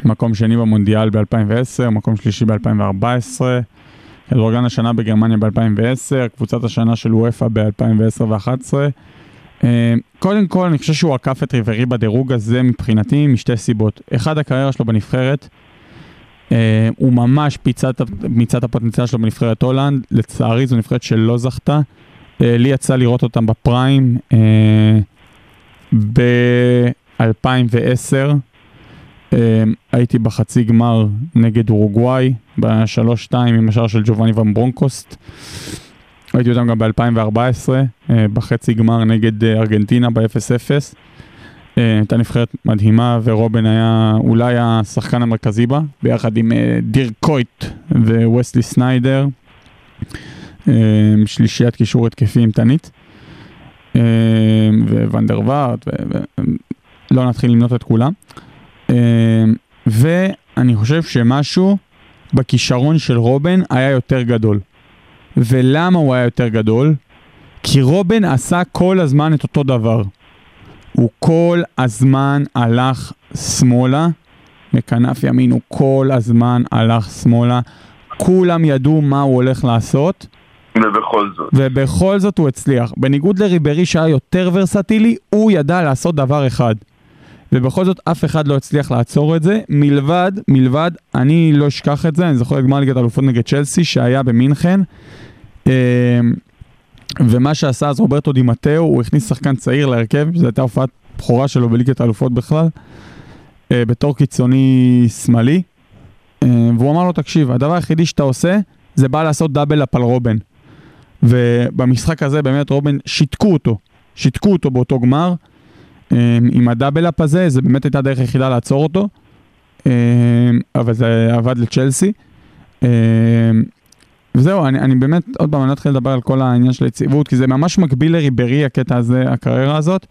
מקום שני במונדיאל ב-2010, מקום שלישי ב-2014, כדורגלן השנה בגרמניה ב-2010, קבוצת השנה של וופא ב-2010 ו-2011. אה, קודם כל, אני חושב שהוא עקף את ריברי בדירוג הזה מבחינתי משתי סיבות. אחד, הקריירה שלו בנבחרת. אה, הוא ממש מיצה את הפוטנציאל שלו בנבחרת הולנד, לצערי זו נבחרת שלא זכתה. אה, לי יצא לראות אותם בפריים. אה, ב-2010 הייתי בחצי גמר נגד אורוגוואי, ב-3-2 עם השער של ג'ובאני ון ברונקוסט. ראיתי אותם גם ב-2014, בחצי גמר נגד אה, ארגנטינה ב-0-0. אה, הייתה נבחרת מדהימה ורובן היה אולי השחקן המרכזי בה, ביחד עם אה, דיר קויט וווסלי סניידר. אה, שלישיית קישור התקפי אימתנית. אה, וונדר וארט, ולא נתחיל למנות את כולם. אה, ואני חושב שמשהו בכישרון של רובן היה יותר גדול. ולמה הוא היה יותר גדול? כי רובן עשה כל הזמן את אותו דבר. הוא כל הזמן הלך שמאלה, בכנף ימין הוא כל הזמן הלך שמאלה. כולם ידעו מה הוא הולך לעשות, ובכל זאת. ובכל זאת הוא הצליח. בניגוד לריברי שהיה יותר ורסטילי, הוא ידע לעשות דבר אחד. ובכל זאת אף אחד לא הצליח לעצור את זה, מלבד, מלבד, אני לא אשכח את זה, אני זוכר את גמר ליגת אלופות נגד צ'לסי שהיה במינכן. אה, ומה שעשה אז רוברטו דימטאו, הוא הכניס שחקן צעיר להרכב, זו הייתה הופעת בכורה שלו בליגת האלופות בכלל, אה, בתור קיצוני שמאלי. אה, והוא אמר לו, תקשיב, הדבר היחידי שאתה עושה, זה בא לעשות דאבל אפ על רובן. ובמשחק הזה באמת רובן שיתקו אותו, שיתקו אותו באותו גמר. אה, עם הדאבל אפ הזה, זה באמת הייתה הדרך היחידה לעצור אותו. אה, אבל זה עבד לצ'לסי. אה, וזהו, אני, אני באמת, עוד פעם, אני לא אתחיל לדבר על כל העניין של היציבות, כי זה ממש מקביל לריברי, הקטע הזה, הקריירה הזאת.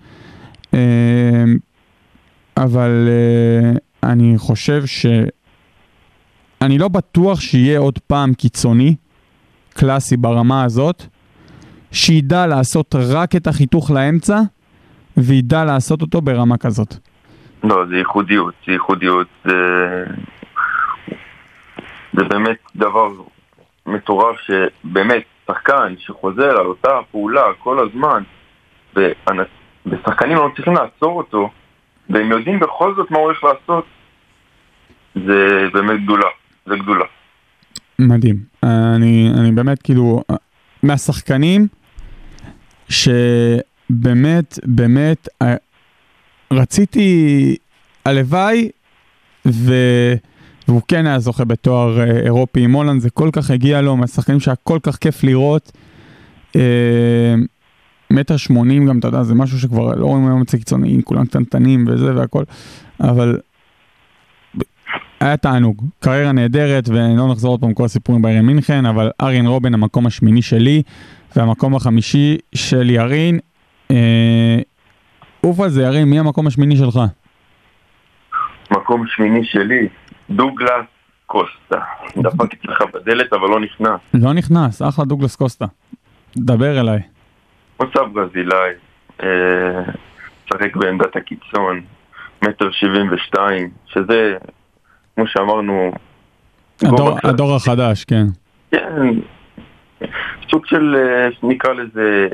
אבל אה, אני חושב ש... אני לא בטוח שיהיה עוד פעם קיצוני, קלאסי ברמה הזאת, שידע לעשות רק את החיתוך לאמצע, וידע לעשות אותו ברמה כזאת. לא, זה ייחודיות, זה ייחודיות, זה... זה באמת דבר מטורף שבאמת, שחקן שחוזר על אותה פעולה כל הזמן, ושחקנים לא צריכים לעצור אותו, והם יודעים בכל זאת מה הוא הולך לעשות, זה באמת גדולה, זה גדולה. מדהים. אני, אני באמת כאילו, מהשחקנים שבאמת, באמת, אה, רציתי, הלוואי, ו... והוא כן היה זוכה בתואר אה, אירופי עם הולנד, זה כל כך הגיע לו, מהשחקנים שהיה כל כך כיף לראות. אה, מטר שמונים גם, אתה יודע, זה משהו שכבר לא רואים היום אצל קיצוניים, כולם קטנטנים וזה והכל, אבל היה תענוג, קריירה נהדרת, ולא נחזור עוד פעם כל הסיפורים באריאן מינכן, אבל אריאן רובן המקום השמיני שלי, והמקום החמישי של ירין. אה, עוף על זה, ירין, מי המקום השמיני שלך? מקום שמיני שלי, דוגלס קוסטה. דפקתי לך בדלת אבל לא נכנס. לא נכנס, אחלה דוגלס קוסטה. דבר אליי. מוצא ברזילאי, אה, משחק בעמדת הקיצון, מטר שבעים ושתיים, שזה, כמו שאמרנו, הדור. הדור החדש, כן. כן, סוג של, אה, נקרא לזה,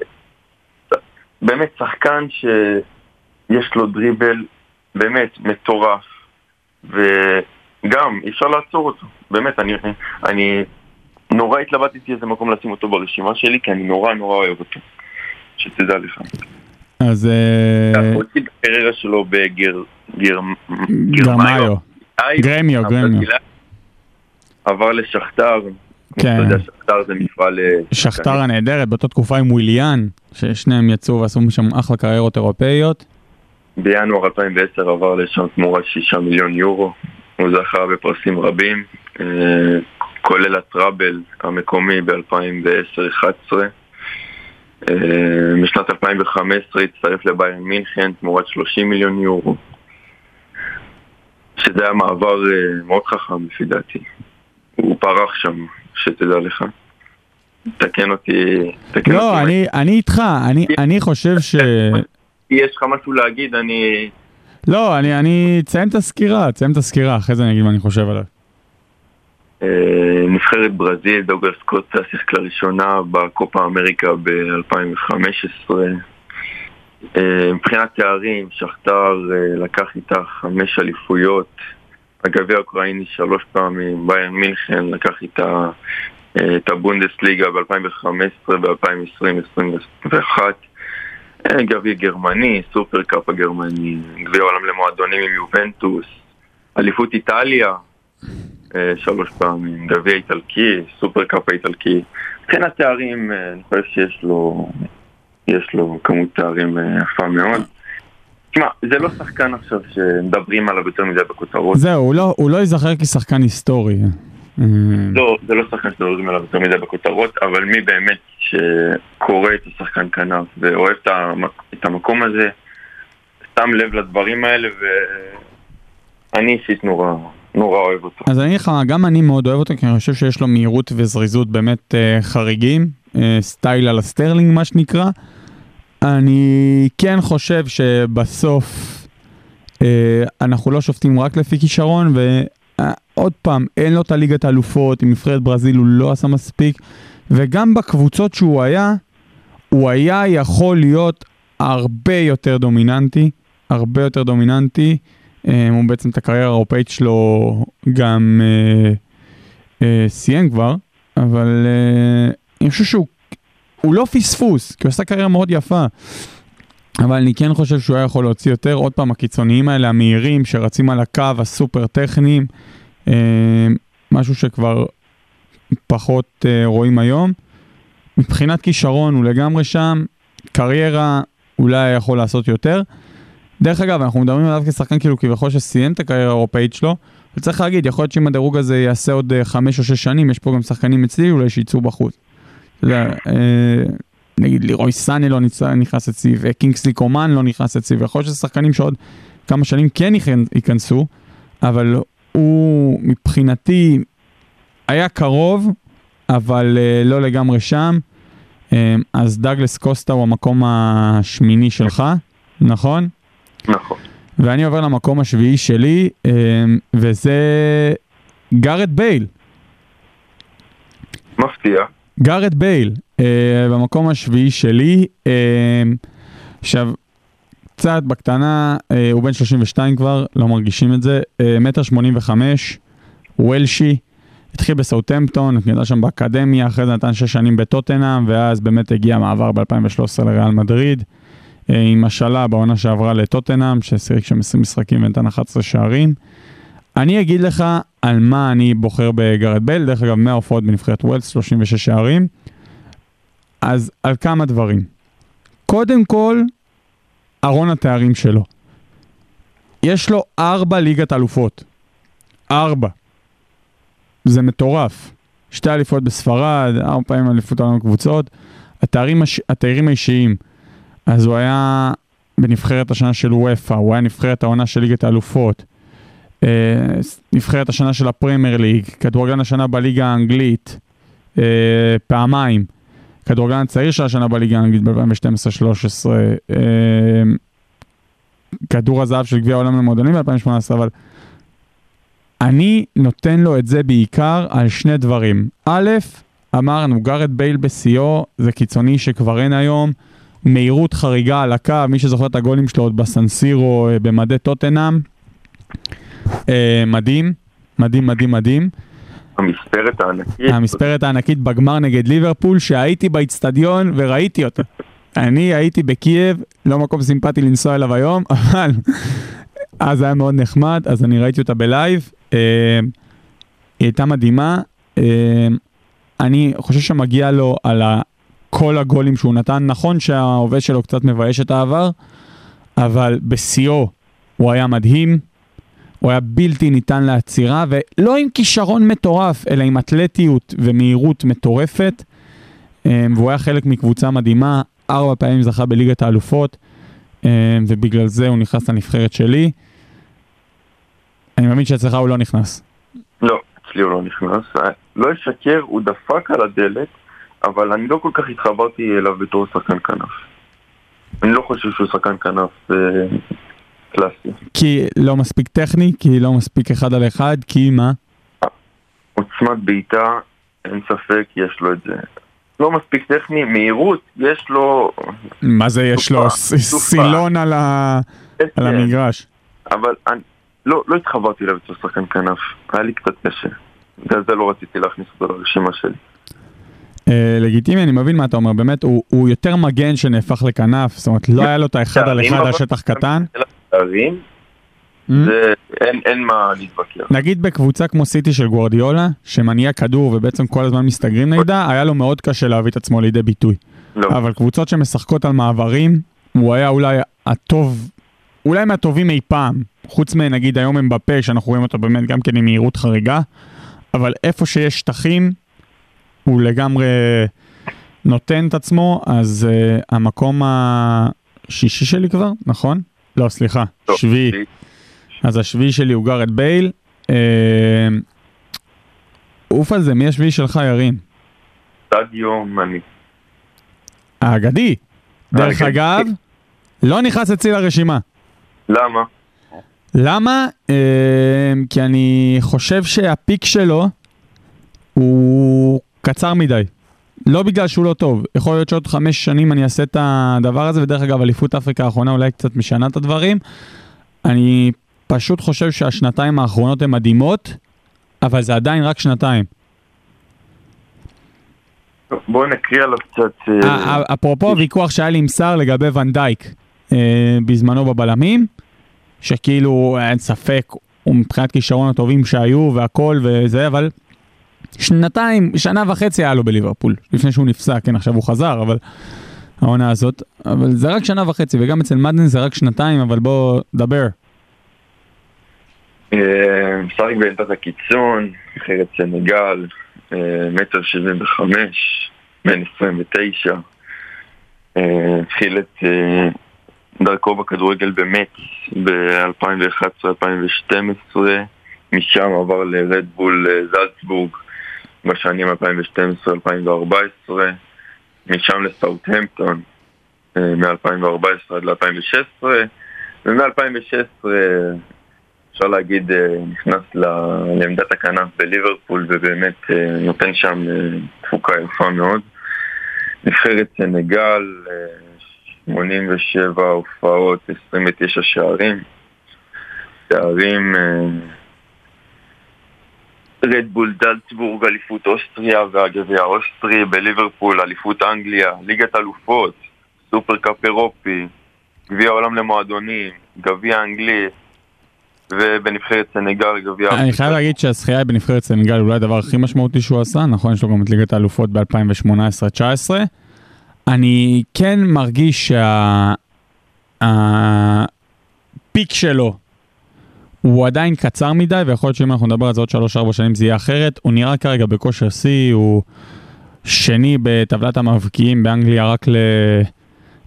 באמת שחקן שיש לו דריבל באמת מטורף, וגם אי אפשר לעצור אותו, באמת, אני, אני נורא התלבטתי איזה מקום לשים אותו ברשימה שלי, כי אני נורא נורא אוהב אותו, שתדע לך. אז אה, הוא הוציא את הקריירה שלו בגר... גר... גרמיו. גרמיו, עבר לשכתר, כן. שאתה יודע, שכתר זה מפעל... אה, שכתר הנהדרת, באותה תקופה עם וויליאן, ששניהם יצאו ועשו משם אחלה קריירות אירופאיות. בינואר 2010 עבר לשם תמורת 6 מיליון יורו. הוא זכה בפרסים רבים, אה, כולל הטראבל המקומי ב-2010-2011. בשנת 2015 הצטרף לביירן מינכן תמורת 30 מיליון יורו. שזה היה מעבר אה, מאוד חכם לפי דעתי. הוא פרח שם, שתדע לך. תקן אותי, תקן לא, אותי. אני, אני איתך, אני, אני חושב ש... יש לך משהו להגיד, אני... לא, אני, אני אציין את הסקירה, אציין את הסקירה, אחרי זה אני אגיד מה אני חושב עליו. אה, נבחרת ברזיל, דוגלס קוסטה שיחקה לראשונה בקופה אמריקה ב-2015. אה, מבחינת תארים, שכתר אה, לקח איתה חמש אליפויות, הגביע האוקראיני שלוש פעמים, ביירן מינכן לקח איתה אה, את הבונדסליגה ב-2015, ב-2020, 2021. אה, גביע גרמני, סופרקאפ הגרמני, גביע עולם למועדונים עם יובנטוס, אליפות איטליה, אה, שלוש פעמים, גביע איטלקי, סופרקאפ האיטלקי. מבחינת תארים, אה, אני חושב שיש לו, יש לו כמות תארים יפה מאוד. תשמע, זה לא שחקן עכשיו שמדברים עליו יותר מדי בכותרות. זהו, הוא לא, הוא לא ייזכר כשחקן היסטורי. אה, לא, זה לא שחקן שמדברים עליו יותר מדי בכותרות, אבל מי באמת שקורא את השחקן כנף ואוהב את המק- את המקום הזה, שם לב לדברים האלה, ואני אישית נורא, נורא אוהב אותו. אז אני אגיד לך, גם אני מאוד אוהב אותו, כי אני חושב שיש לו מהירות וזריזות באמת אה, חריגים, אה, סטייל על הסטרלינג מה שנקרא. אני כן חושב שבסוף אה, אנחנו לא שופטים רק לפי כישרון, ועוד פעם, אין לו את הליגת האלופות, עם נבחרת ברזיל הוא לא עשה מספיק, וגם בקבוצות שהוא היה, הוא היה יכול להיות הרבה יותר דומיננטי, הרבה יותר דומיננטי. אה, הוא בעצם את הקריירה האירופאית שלו גם אה, אה, סיים כבר, אבל אה, אני חושב שהוא הוא לא פספוס, כי הוא עשה קריירה מאוד יפה. אבל אני כן חושב שהוא היה יכול להוציא יותר, עוד פעם, הקיצוניים האלה, המהירים, שרצים על הקו, הסופר טכניים, אה, משהו שכבר פחות אה, רואים היום. מבחינת כישרון הוא לגמרי שם, קריירה אולי יכול לעשות יותר. דרך אגב, אנחנו מדברים עליו כשחקן כאילו כביכול שסיים את הקריירה האירופאית שלו, צריך להגיד, יכול להיות שאם הדירוג הזה יעשה עוד אה, חמש או שש שנים, יש פה גם שחקנים אצלי אולי שיצאו בחוץ. אתה יודע, אה, נגיד לירוי סאני לא נכנס אצלי, וקינגסלי קומן לא נכנס אצלי, ויכול להיות שזה שחקנים שעוד כמה שנים כן ייכנ- ייכנסו, אבל הוא מבחינתי היה קרוב, אבל אה, לא לגמרי שם. אה, אז דאגלס קוסטה הוא המקום השמיני שלך, נכון? נכון. ואני עובר למקום השביעי שלי, אה, וזה גארת' בייל. מפתיע. גארת' בייל, אה, במקום השביעי שלי. אה, עכשיו, קצת בקטנה, אה, הוא בן 32 כבר, לא מרגישים את זה. אה, מטר 85, וולשי. התחיל בסאוטמפטון, נדע שם באקדמיה, אחרי זה נתן 6 שנים בטוטנאם, ואז באמת הגיע מעבר ב-2013 לריאל מדריד, אה, עם השאלה בעונה שעברה לטוטנאם, ששיחק שם 20 משחקים ונתן 11 שערים. אני אגיד לך על מה אני בוחר בגרד בייל, דרך אגב 100 הופעות בנבחרת ווילס, 36 שערים. אז על כמה דברים. קודם כל, ארון התארים שלו. יש לו ארבע ליגת אלופות. ארבע. זה מטורף. שתי אליפות בספרד, ארבע פעמים אליפות העולם קבוצות. התארים, הש... התארים האישיים. אז הוא היה בנבחרת השנה של וופא, הוא היה נבחרת העונה של ליגת האלופות. אה, נבחרת השנה של הפרמייר ליג, כדורגלן השנה בליגה האנגלית, אה, פעמיים. כדורגלן הצעיר של השנה בליגה האנגלית ב-2012-2013, אה, כדור הזהב של גביע העולם למועדונים ב-2018, אבל אני נותן לו את זה בעיקר על שני דברים. א', אמרנו, גארת' בייל בשיאו, זה קיצוני שכבר אין היום. מהירות חריגה על הקו, מי שזוכר את הגולים שלו עוד בסן סירו במדי טוטנאם. אה, מדהים, מדהים, מדהים, מדהים. המספרת הענקית. המספרת הענקית בגמר נגד ליברפול, שהייתי באיצטדיון וראיתי אותה. אני הייתי בקייב, לא מקום סימפטי לנסוע אליו היום, אבל אז היה מאוד נחמד, אז אני ראיתי אותה בלייב. אה, היא הייתה מדהימה. אה, אני חושב שמגיע לו על. כל הגולים שהוא נתן. נכון שהעובד שלו קצת מבייש את העבר, אבל בשיאו הוא היה מדהים. הוא היה בלתי ניתן לעצירה, ולא עם כישרון מטורף, אלא עם אתלטיות ומהירות מטורפת. אמ, והוא היה חלק מקבוצה מדהימה, ארבע פעמים זכה בליגת האלופות, אמ, ובגלל זה הוא נכנס לנבחרת שלי. אני מאמין שאצלך הוא לא נכנס. לא, אצלי הוא לא נכנס. לא אשקר, הוא דפק על הדלת, אבל אני לא כל כך התחברתי אליו בתור שחקן כנף. אני לא חושב שהוא שחקן כנף אה, קלאסי. כי לא מספיק טכני, כי לא מספיק אחד על אחד, כי מה? עוצמת בעיטה, אין ספק, יש לו את זה. לא מספיק טכני, מהירות, יש לו... מה זה יש לו? סילון על על כן, המגרש. אבל אני לא, לא התחברתי אליו בתור שחקן כנף. היה לי קצת קשה. בגלל זה לא רציתי להכניס אותו לרשימה שלי. אה, לגיטימי, אני מבין מה אתה אומר, באמת, הוא, יותר מגן שנהפך לכנף, זאת אומרת, לא היה לו את האחד על אחד על שטח קטן. שערים, Mm? זה, אין, אין מה להתווכח. נגיד בקבוצה כמו סיטי של גוורדיולה, שמניע כדור ובעצם כל הזמן מסתגרים נגדה, היה לו מאוד קשה להביא את עצמו לידי ביטוי. לא. אבל קבוצות שמשחקות על מעברים, הוא היה אולי הטוב, אולי מהטובים אי פעם. חוץ מנגיד היום הם בפה, שאנחנו רואים אותו באמת גם כן עם מהירות חריגה, אבל איפה שיש שטחים, הוא לגמרי נותן את עצמו, אז uh, המקום השישי שלי כבר, נכון? לא, סליחה, לא, שביעי. אז השביעי שלי הוא גארד בייל. אה, עוף על זה, מי השביעי שלך, ירין? סטדיו מני. האגדי. דרך. אגב, לא נכנס אצלי לרשימה. למה? למה? אה, כי אני חושב שהפיק שלו הוא קצר מדי. לא בגלל שהוא לא טוב, יכול להיות שעוד חמש שנים אני אעשה את הדבר הזה, ודרך אגב, אליפות אפריקה האחרונה אולי קצת משנה את הדברים. אני פשוט חושב שהשנתיים האחרונות הן מדהימות, אבל זה עדיין רק שנתיים. בואו נקריא עליו קצת... אה, אפרופו הוויכוח שהיה לי עם סער לגבי ונדייק אה, בזמנו בבלמים, שכאילו אין ספק, הוא מבחינת כישרון הטובים שהיו והכל וזה, אבל שנתיים, שנה וחצי היה לו בליברפול, לפני שהוא נפסק, כן עכשיו הוא חזר, אבל העונה הזאת, אבל זה רק שנה וחצי, וגם אצל מדן זה רק שנתיים, אבל בוא, דבר. אה, משחק בעמדת הקיצון, נבחרת סנגל, אה, מטר שבעים וחמש, בן עשרים ותשע. אה, התחיל את דרכו בכדורגל במץ ב-2011-2012, משם עבר לרדבול זלצבורג בשנים 2012-2014, משם לסאוטהמפטון אה, מ-2014 עד ל-2016, ומ-2016 אפשר להגיד אה, נכנס לעמדת הכנף בליברפול ובאמת אה, נותן שם תפוקה יפה מאוד. נבחרת סנגל, אה, 87 הופעות, 29 שערים. שערים רדבול זלצבורג, אליפות אוסטריה והגביע האוסטרי, בליברפול, אליפות אנגליה, ליגת אלופות, סופר קאפ אירופי, גביע העולם למועדונים, גביע אנגלי, ובנבחרת סנגל גביע... אני חייב להגיד שהזכייה בנבחרת סנגל אולי הדבר הכי משמעותי שהוא עשה, נכון? יש לו גם את ליגת האלופות ב-2018-2019. אני כן מרגיש שהפיק שלו הוא עדיין קצר מדי, ויכול להיות שאם אנחנו נדבר על זה עוד 3-4 שנים זה יהיה אחרת. הוא נראה כרגע בכושר שיא, הוא שני בטבלת המבקיעים באנגליה רק ל...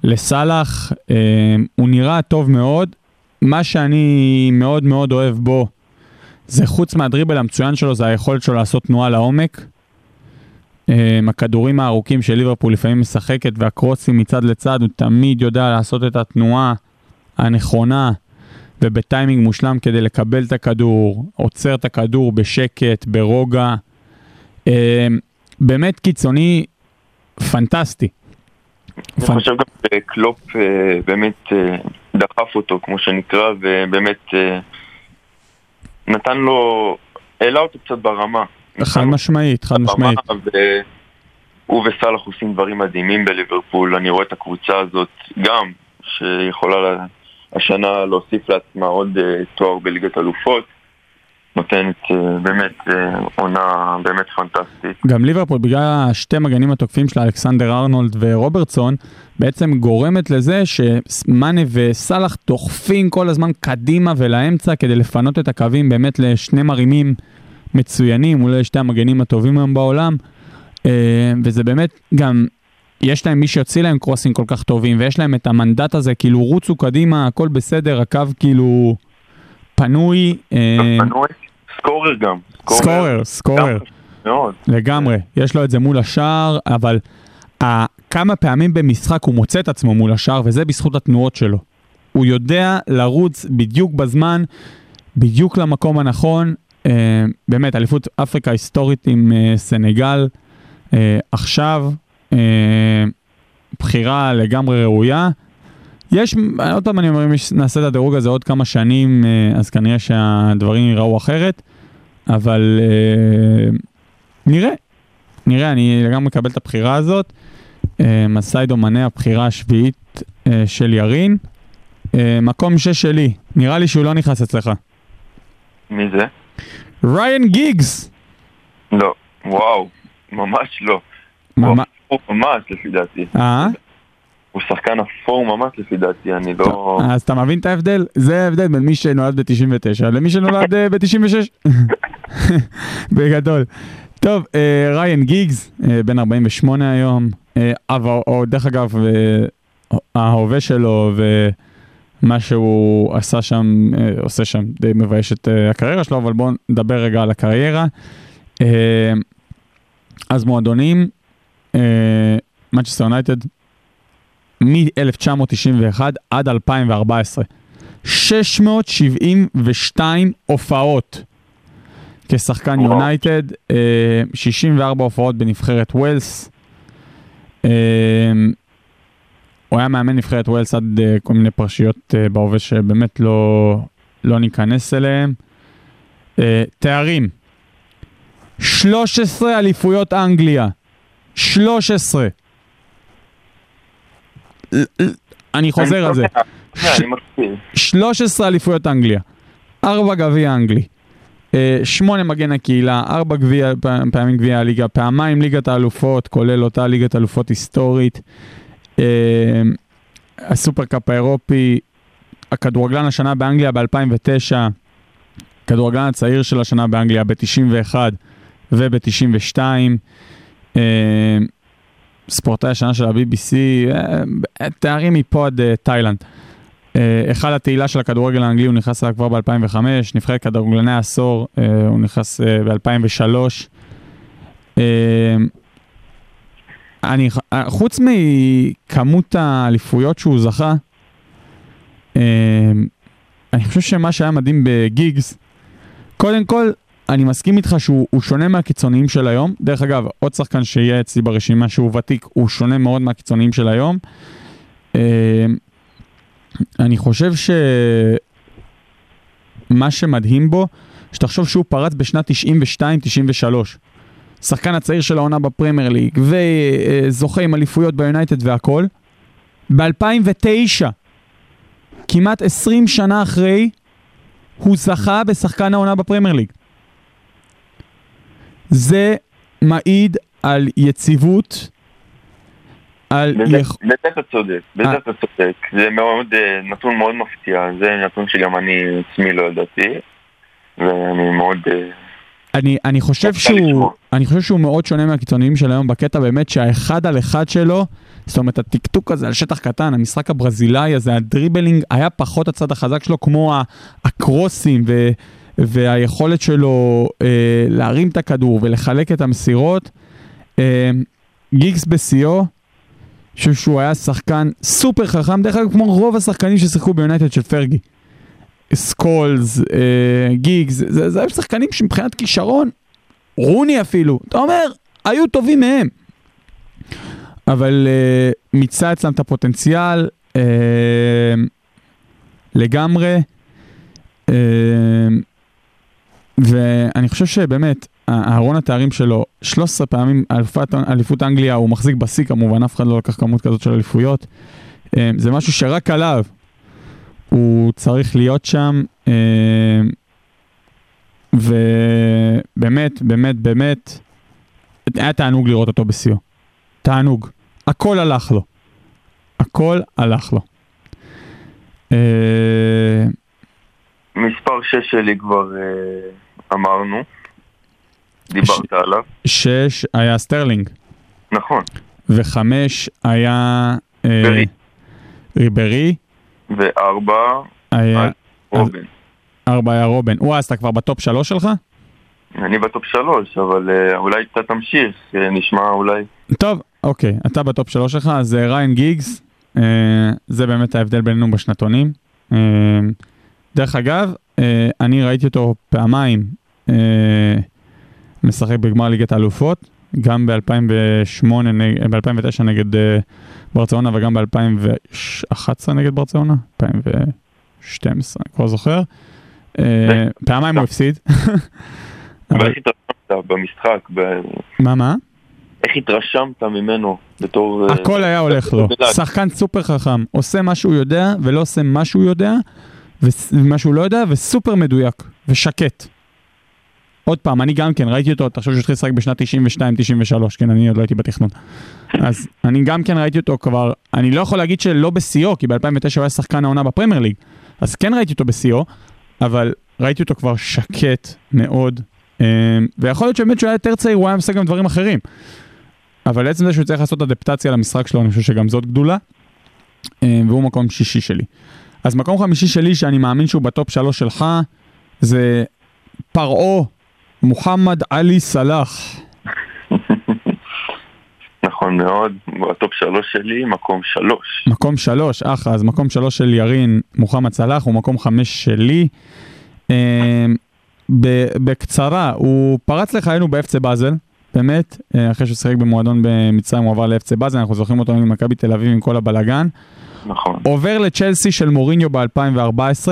לסאלח. אה, הוא נראה טוב מאוד. מה שאני מאוד מאוד אוהב בו, זה חוץ מהדריבל המצוין שלו, זה היכולת שלו לעשות תנועה לעומק. Um, הכדורים הארוכים של ליברפול לפעמים משחקת והקרוסים מצד לצד, הוא תמיד יודע לעשות את התנועה הנכונה ובטיימינג מושלם כדי לקבל את הכדור, עוצר את הכדור בשקט, ברוגע. Um, באמת קיצוני פנטסטי. אני פנ- חושב גם שקלופ אה, באמת אה, דחף אותו, כמו שנקרא, ובאמת אה, נתן לו, העלה אותו קצת ברמה. חד משמעית, חד משמעית. הוא וסאלח עושים דברים מדהימים בליברפול, אני רואה את הקבוצה הזאת גם, שיכולה לה- השנה להוסיף לעצמה עוד אה, תואר בליגת אלופות, נותנת אה, באמת אה, עונה באמת פנטסטית. גם ליברפול, בגלל השתי מגנים התוקפים שלה, אלכסנדר ארנולד ורוברטסון, בעצם גורמת לזה שמאנה וסאלח דוחפים כל הזמן קדימה ולאמצע כדי לפנות את הקווים באמת לשני מרימים מצוינים, אולי שתי המגנים הטובים היום בעולם. וזה באמת גם, יש להם מי שיוציא להם קרוסים כל כך טובים, ויש להם את המנדט הזה, כאילו רוצו קדימה, הכל בסדר, הקו כאילו פנוי. אה, פנוי, סקורר גם. סקורר, סקורר. מאוד. לגמרי, יש לו את זה מול השער, אבל כמה פעמים במשחק הוא מוצא את עצמו מול השער, וזה בזכות התנועות שלו. הוא יודע לרוץ בדיוק בזמן, בדיוק למקום הנכון. אה, באמת, אליפות אפריקה היסטורית עם אה, סנגל. עכשיו, בחירה לגמרי ראויה. יש, עוד פעם אני אומר, אם נעשה את הדירוג הזה עוד כמה שנים, אה, אז כנראה שהדברים ייראו אחרת, אבל אה, נראה, נראה, אני לגמרי מקבל את הבחירה הזאת. אה, מסיידו מנה הבחירה השביעית אה, של ירין. אה, מקום שש שלי, נראה לי שהוא לא נכנס אצלך. מי זה? ריין גיגס! לא. וואו, ממש לא. מה- אפור ממש לפי דעתי. אה? הוא שחקן אפור ממש לפי דעתי, אני לא... אז אתה מבין את ההבדל? זה ההבדל בין מי שנולד ב-99 למי שנולד אה, ב-96. בגדול. טוב, אה, ריין גיגס, אה, בן 48 היום, אה, אבל, או דרך אגב, אה, ההווה שלו ומה שהוא עשה שם, אה, עושה שם, די מבייש את אה, הקריירה שלו, אבל בואו נדבר רגע על הקריירה. אה, אז מועדונים, מנצ'סטר יונייטד, מ-1991 עד 2014. 672 הופעות כשחקן. יונייטד, אה, 64 הופעות בנבחרת ווילס. אה, הוא היה מאמן נבחרת ווילס עד אה, כל מיני פרשיות אה, בהווה שבאמת לא, לא ניכנס אליהם. אה, תארים 13 אליפויות אנגליה. 13. ל- ל- אני חוזר על זה. שנייה, אני מקשיב. 13 אליפויות אנגליה, 4 גביע אנגלי, 8 מגן הקהילה, 4 גביע, פעמים גביע הליגה, פעמיים ליגת האלופות, כולל אותה ליגת אלופות היסטורית, אה, הסופרקאפ האירופי, הכדורגלן השנה באנגליה ב-2009, כדורגלן הצעיר של השנה באנגליה ב-91 וב-92. אה, ספורטאי השנה של ה-BBC, אה, תארים מפה עד אה, תאילנד. אה, אחד התהילה של הכדורגל האנגלי, הוא נכנס אליו כבר ב-2005, נבחרת כדורגלני העשור, אה, הוא נכנס אה, ב-2003. אה, אני, אה, חוץ מכמות האליפויות שהוא זכה, אה, אני חושב שמה שהיה מדהים בגיגס, קודם כל, אני מסכים איתך שהוא הוא שונה מהקיצוניים של היום. דרך אגב, עוד שחקן שיהיה אצלי ברשימה שהוא ותיק, הוא שונה מאוד מהקיצוניים של היום. אה, אני חושב שמה שמדהים בו, שתחשוב שהוא פרץ בשנת 92-93. שחקן הצעיר של העונה בפרמייר ליג, וזוכה עם אליפויות ביונייטד והכל. ב-2009, כמעט 20 שנה אחרי, הוא זכה בשחקן העונה בפרמייר ליג. זה מעיד על יציבות, על... בזה יכ... בזה אתה צודק, בזה אה. אתה צודק. זה מאוד, אה, נתון מאוד מפתיע, זה נתון שגם אני עצמי לא ידעתי, ואני מאוד... אה, אני, אני, חושב שהוא. אני חושב שהוא מאוד שונה מהקיצוניים של היום בקטע באמת שהאחד על אחד שלו, זאת אומרת הטקטוק הזה על שטח קטן, המשחק הברזילאי הזה, הדריבלינג, היה פחות הצד החזק שלו כמו הקרוסים ו, והיכולת שלו אה, להרים את הכדור ולחלק את המסירות. אה, גיגס בשיאו, חושב שהוא היה שחקן סופר חכם, דרך אגב כמו רוב השחקנים ששיחקו ביונייטד של פרגי. סקולס, אה, גיגס, זה, זה היו שחקנים שמבחינת כישרון, רוני אפילו, אתה אומר, היו טובים מהם. אבל אה, מיצה אצלם את הפוטנציאל אה, לגמרי, אה, ואני חושב שבאמת, אהרון התארים שלו, 13 פעמים אלפת, אליפות אנגליה, הוא מחזיק בשיא כמובן, אף אחד לא לקח כמות כזאת של אליפויות. אה, זה משהו שרק עליו הוא צריך להיות שם, אה, ובאמת, באמת, באמת, היה תענוג לראות אותו בשיאו. תענוג. הכל הלך לו. הכל הלך לו. אה, מספר 6 שלי כבר אמרנו, דיברת עליו, שש היה סטרלינג, נכון, וחמש היה... אה, ריברי. ריברי, וארבע, היה... רובן. ארבע היה רובן. וואי, אז אתה כבר בטופ שלוש שלך? אני בטופ שלוש, אבל אה, אולי אתה תמשיך, אה, נשמע אולי... טוב, אוקיי, אתה בטופ שלוש שלך, אז ראיין גיגס, אה, זה באמת ההבדל בינינו בשנתונים. דרך אגב, אני ראיתי אותו פעמיים אה, משחק בגמר ליגת האלופות, גם ב-2008, ב-2009 נגד אה, ברצלונה וגם ב-2011 נגד ברצלונה, 2012, אני כבר זוכר. אה, פעמיים הוא הפסיד. אבל איך התרשמת במשחק? מה, מה? איך התרשמת ממנו בתור... אה, הכל היה הולך לו. שחקן סופר חכם, עושה מה שהוא יודע ולא עושה מה שהוא יודע, ומה שהוא לא יודע, וסופר מדויק, ושקט. עוד פעם, אני גם כן ראיתי אותו, תחשוב שהוא התחיל לשחק בשנת 92-93, כן, אני עוד לא הייתי בתכנון. אז אני גם כן ראיתי אותו כבר, אני לא יכול להגיד שלא בשיאו, כי ב-2009 הוא היה שחקן העונה בפרמייר ליג, אז כן ראיתי אותו בשיאו, אבל ראיתי אותו כבר שקט מאוד, אה, ויכול להיות שבאמת שהוא היה יותר צעיר, הוא היה עושה גם דברים אחרים. אבל עצם זה שהוא צריך לעשות אדפטציה למשחק שלו, אני חושב שגם זאת גדולה. אה, והוא מקום שישי שלי. אז מקום חמישי שלי, שאני מאמין שהוא בטופ שלוש שלך, זה פרעה מוחמד עלי סלאח. נכון מאוד, בטופ שלוש שלי, מקום שלוש. מקום שלוש, אחלה, אז מקום שלוש של ירין מוחמד סלאח, הוא מקום חמש שלי. ב- בקצרה, הוא פרץ לחיינו ב FC באזל, באמת, אה, אחרי שהוא שיחק במועדון במצרים הוא עבר ל FC באזל, אנחנו זוכרים אותו עם מכבי תל אביב עם כל הבלגן. נכון. עובר לצ'לסי של מוריניו ב-2014,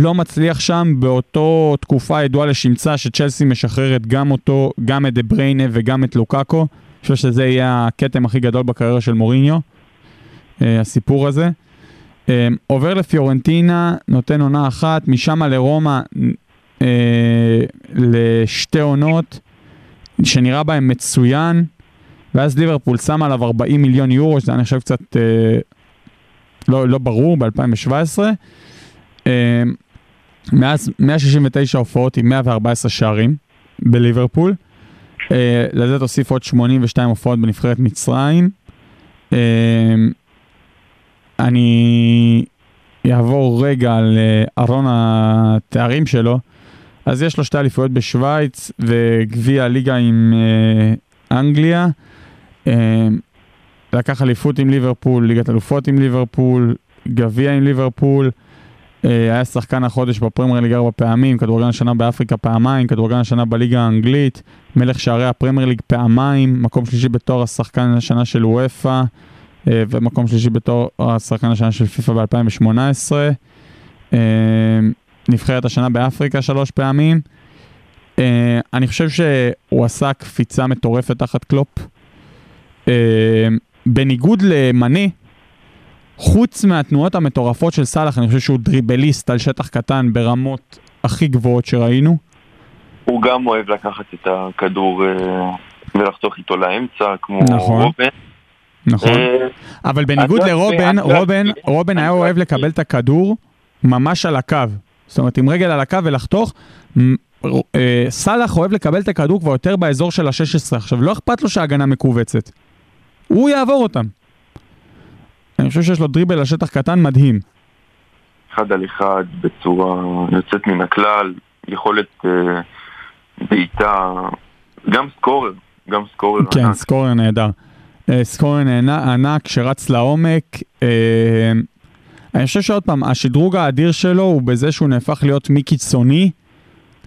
לא מצליח שם באותו תקופה ידועה לשמצה שצ'לסי משחררת גם אותו, גם את דה בריינה וגם את לוקאקו. אני חושב שזה יהיה הכתם הכי גדול בקריירה של מוריניו, אה, הסיפור הזה. אה, עובר לפיורנטינה, נותן עונה אחת, משם לרומא אה, לשתי עונות, שנראה בהם מצוין, ואז ליברפול שם עליו 40 מיליון יורו, שזה אני חושב קצת לא, לא ברור, ב-2017. מאז 169 הופעות עם 114 שערים בליברפול. אה, לזה תוסיף עוד 82 הופעות בנבחרת מצרים. אה, אני אעבור רגע על אה, ארון התארים שלו. אז יש לו שתי אליפויות בשוויץ וגביע הליגה עם אה, אנגליה. אה, לקח אליפות עם ליברפול, ליגת אלופות עם ליברפול, גביע עם ליברפול. אה, היה שחקן החודש בפרמייר ליג ארבע פעמים, כדורגלן השנה באפריקה פעמיים, כדורגלן השנה בליגה האנגלית, מלך שערי הפרמייר ליג פעמיים, מקום שלישי בתואר השחקן השנה של וופא, אה, ומקום שלישי בתואר השחקן השנה של פיפ"א ב-2018. אה, נבחרת השנה באפריקה שלוש פעמים. אני חושב שהוא עשה קפיצה מטורפת תחת קלופ. בניגוד למנה, חוץ מהתנועות המטורפות של סאלח, אני חושב שהוא דריבליסט על שטח קטן ברמות הכי גבוהות שראינו. הוא גם אוהב לקחת את הכדור אה, ולחתוך איתו לאמצע, כמו נכון. רובן. נכון. אה, אבל בניגוד לרובן, רובן, רובן היה אוהב לקבל את הכדור ממש על הקו. זאת אומרת, עם רגל על הקו ולחתוך. אה, סאלח אוהב לקבל את הכדור כבר יותר באזור של ה-16. עכשיו, לא אכפת לו שההגנה מכווצת. הוא יעבור אותם. אני חושב שיש לו דריבל לשטח קטן מדהים. אחד על אחד בצורה יוצאת מן הכלל, יכולת אה, בעיטה, גם סקורר, גם סקורר כן, ענק. סקורר נהדר. אה, סקורר ענק שרץ לעומק. אה, אני חושב שעוד פעם, השדרוג האדיר שלו הוא בזה שהוא נהפך להיות מקיצוני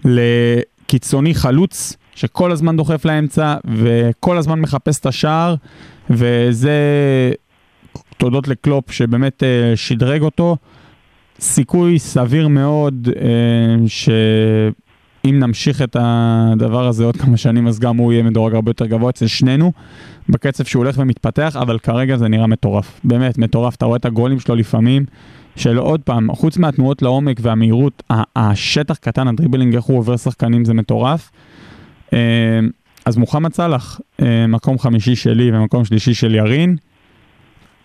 לקיצוני חלוץ, שכל הזמן דוחף לאמצע וכל הזמן מחפש את השער, וזה תודות לקלופ שבאמת אה, שדרג אותו. סיכוי סביר מאוד אה, שאם נמשיך את הדבר הזה עוד כמה שנים, אז גם הוא יהיה מדורג הרבה יותר גבוה אצל שנינו, בקצב שהוא הולך ומתפתח, אבל כרגע זה נראה מטורף. באמת, מטורף. אתה רואה את הגולים שלו לפעמים, של עוד פעם, חוץ מהתנועות לעומק והמהירות, השטח קטן, הדריבלינג, איך הוא עובר שחקנים, זה מטורף. אה, אז מוחמד סאלח, אה, מקום חמישי שלי ומקום שלישי של ירין.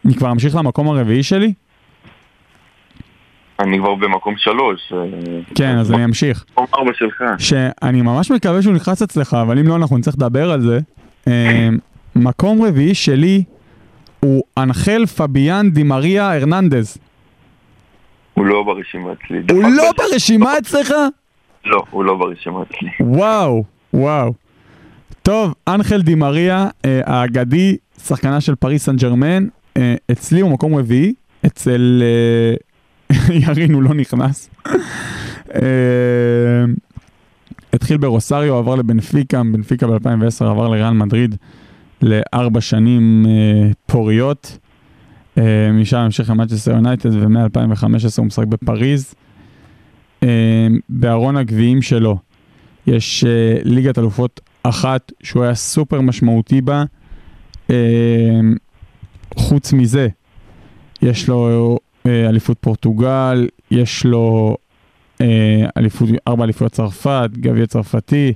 אני כבר אמשיך למקום הרביעי שלי? אני כבר במקום שלוש. אה, כן, אז אני אמשיך. מקום ארבע שלך. שאני ממש מקווה שהוא נכנס אצלך, אבל אם לא, אנחנו נצטרך לדבר על זה. אה, מקום רביעי שלי הוא אנחל פביאן דימריה הרננדז. הוא לא ברשימה אצלי. הוא לא ברשימה אצלך? לא, הוא לא ברשימה אצלי. וואו, וואו. טוב, אנחל דימריה, אה, האגדי, שחקנה של פריס סן ג'רמן, אצלי הוא מקום רביעי, אצל אה, ירין הוא לא נכנס. אה, התחיל ברוסריו, עבר לבנפיקה, בנפיקה ב-2010 עבר לריאל מדריד לארבע שנים אה, פוריות. אה, משם המשיך למאצ'סטר יונייטד ומ-2015 הוא משחק בפריז. אה, בארון הגביעים שלו יש אה, ליגת אלופות אחת שהוא היה סופר משמעותי בה. חוץ מזה, יש לו אה, אליפות פורטוגל, יש לו אה, אליפות, ארבע אליפויות צרפת, גביע צרפתי,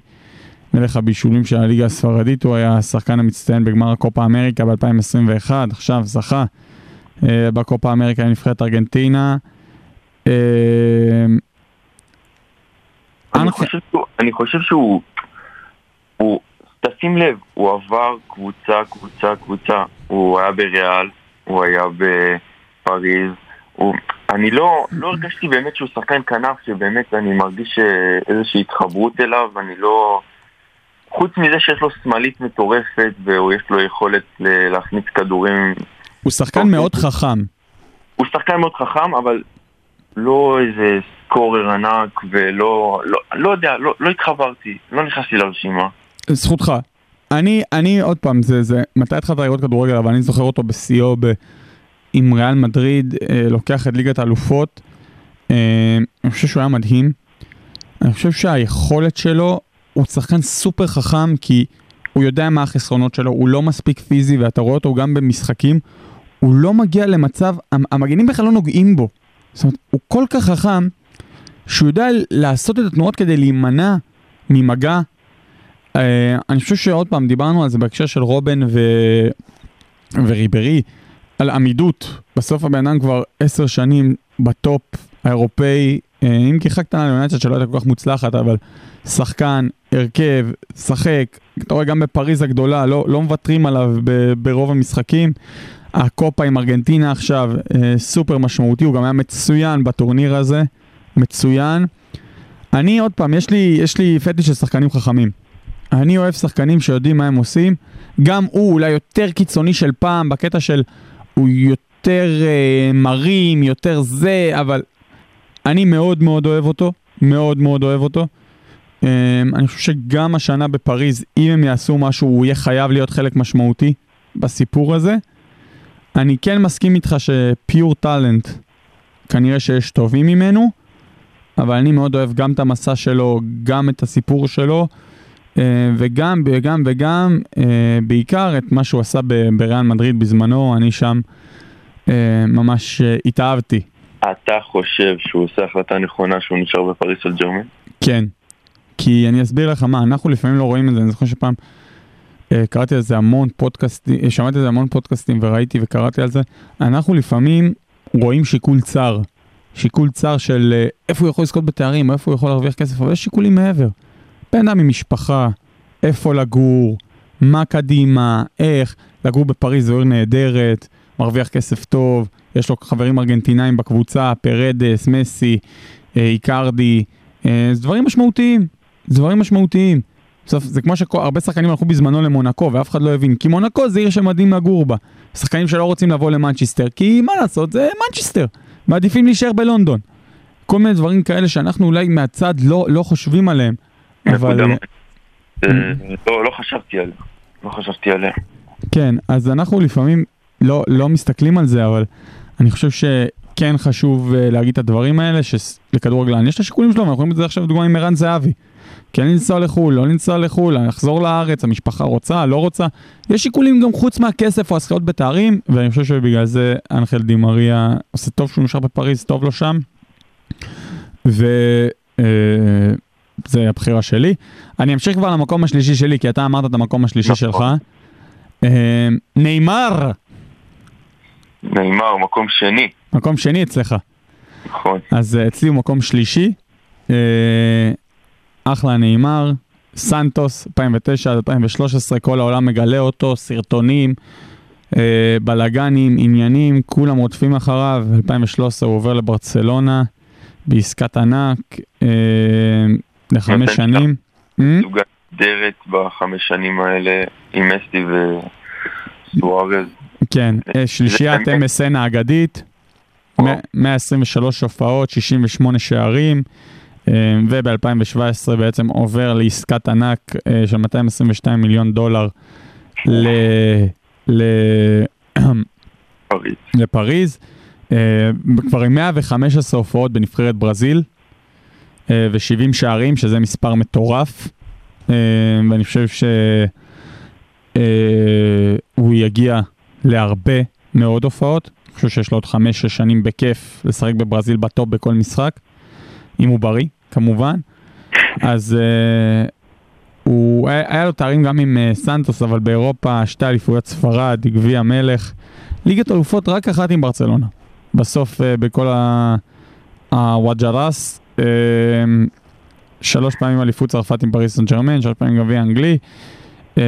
מלך הבישולים של הליגה הספרדית, הוא היה השחקן המצטיין בגמר הקופה אמריקה ב-2021, עכשיו זכה אה, בקופה אמריקה עם נבחרת ארגנטינה. אה, אני חושב שהוא- אני חושב שהוא... הוא... תשים לב, הוא עבר קבוצה, קבוצה, קבוצה. הוא היה בריאל, הוא היה בפריז. הוא... אני לא, לא הרגשתי באמת שהוא שחקן כנף, שבאמת אני מרגיש אה, איזושהי התחברות אליו, אני לא... חוץ מזה שיש לו שמאלית מטורפת ויש לו יכולת להכניס כדורים, הוא שחקן. מאוד חכם. הוא שחקן מאוד חכם, אבל לא איזה סקורר ענק ולא, לא, לא יודע, לא, לא התחברתי, לא נכנסתי לרשימה. זכותך. אני, אני עוד פעם, זה, זה, מתי התחלת לראות כדורגל, אבל אני זוכר אותו בשיאו ב, עם ריאל מדריד, אה, לוקח את ליגת האלופות. אה, אני חושב שהוא היה מדהים. אני חושב שהיכולת שלו, הוא שחקן סופר חכם, כי הוא יודע מה החסרונות שלו, הוא לא מספיק פיזי, ואתה רואה אותו גם במשחקים, הוא לא מגיע למצב, המ- המגנים בכלל לא נוגעים בו. זאת אומרת, הוא כל כך חכם, שהוא יודע לעשות את התנועות כדי להימנע ממגע. Uh, אני חושב שעוד פעם, דיברנו על זה בהקשר של רובן ו... וריברי, על עמידות. בסוף הבן אדם כבר עשר שנים בטופ האירופאי, אה, אם כי חג קטנה ליונצ'ד שלא הייתה כל כך מוצלחת, אבל שחקן, הרכב, שחק, אתה רואה גם בפריז הגדולה, לא, לא מוותרים עליו ב, ברוב המשחקים. הקופה עם ארגנטינה עכשיו, אה, סופר משמעותי, הוא גם היה מצוין בטורניר הזה, מצוין. אני עוד פעם, יש לי, יש לי פטיש של שחקנים חכמים. אני אוהב שחקנים שיודעים מה הם עושים. גם הוא אולי יותר קיצוני של פעם, בקטע של הוא יותר אה, מרים, יותר זה, אבל אני מאוד מאוד אוהב אותו, מאוד מאוד אוהב אותו. אה, אני חושב שגם השנה בפריז, אם הם יעשו משהו, הוא יהיה חייב להיות חלק משמעותי בסיפור הזה. אני כן מסכים איתך שפיור טאלנט, כנראה שיש טובים ממנו, אבל אני מאוד אוהב גם את המסע שלו, גם את הסיפור שלו, וגם, וגם, וגם, אה, בעיקר את מה שהוא עשה בריאל מדריד בזמנו, אני שם אה, ממש אה, התאהבתי. אתה חושב שהוא עושה החלטה נכונה שהוא נשאר בפריס של ג'רמן? כן. כי אני אסביר לך מה, אנחנו לפעמים לא רואים את זה, אני זוכר שפעם אה, קראתי על זה המון פודקאסטים, אה, שמעתי על זה המון פודקאסטים וראיתי וקראתי על זה, אנחנו לפעמים רואים שיקול צר, שיקול צר של אה, איפה הוא יכול לזכות בתארים, איפה הוא יכול להרוויח כסף, אבל יש שיקולים מעבר. בן אדם עם משפחה, איפה לגור, מה קדימה, איך, לגור בפריז זו עיר נהדרת, מרוויח כסף טוב, יש לו חברים ארגנטינאים בקבוצה, פרדס, מסי, אה, איקרדי, אה, זה דברים משמעותיים, זה דברים משמעותיים. בסוף זה כמו שהרבה שחקנים הלכו בזמנו למונקו ואף אחד לא הבין, כי מונקו זה עיר שמדהים לגור בה. שחקנים שלא רוצים לבוא למנצ'סטר, כי מה לעשות, זה מנצ'סטר, מעדיפים להישאר בלונדון. כל מיני דברים כאלה שאנחנו אולי מהצד לא, לא חושבים עליהם, אבל... אה, לא, לא חשבתי עליה. לא חשבתי עליה. כן, אז אנחנו לפעמים לא, לא מסתכלים על זה, אבל אני חושב שכן חשוב uh, להגיד את הדברים האלה, שלכדורגלן יש את השיקולים שלו, ואנחנו רואים את זה עכשיו דוגמה עם ערן זהבי. כן לנסוע לחו"ל, לא לנסוע לחו"ל, לחזור לארץ, המשפחה רוצה, לא רוצה. יש שיקולים גם חוץ מהכסף או הזכיות בתארים, ואני חושב שבגלל זה אנחל דימריה עושה טוב שהוא נשאר בפריז, טוב לו שם. וזה הבחירה שלי. אני אמשיך כבר למקום השלישי שלי, כי אתה אמרת את המקום השלישי נכון. שלך. אה, נאמר, נאמר, מקום שני. מקום שני אצלך. נכון. אז אה, אצלי הוא מקום שלישי. אה, אחלה נאמר, סנטוס, 2009 עד 2013, כל העולם מגלה אותו, סרטונים, אה, בלאגנים, עניינים, כולם רודפים אחריו. 2013 הוא עובר לברצלונה בעסקת ענק אה, לחמש שנים. זוגה נהדרת בחמש שנים האלה עם מסי וסוארז. כן, אה, שלישיית MSN האגדית, וואו. מ- 123 הופעות, 68 שערים, אה, וב-2017 בעצם עובר לעסקת ענק אה, של 222 מיליון דולר ל... ל... פריז. לפריז, אה, כבר עם 115 הופעות בנבחרת ברזיל, אה, ו-70 שערים, שזה מספר מטורף, אה, ואני חושב שהוא יגיע להרבה מאוד הופעות. אני חושב שיש לו עוד 5-6 שנים בכיף לשחק בברזיל בטופ בכל משחק, אם הוא בריא, כמובן. אז אה, הוא, היה, היה לו תארים גם עם אה, סנטוס, אבל באירופה שתי אליפויות ספרד, גביע מלך. ליגת אלופות רק אחת עם ברצלונה. בסוף אה, בכל הוואג'רס, אה, שלוש פעמים אליפות צרפת עם פריס סן ג'רמן, שלוש פעמים גביע אנגלי. אה,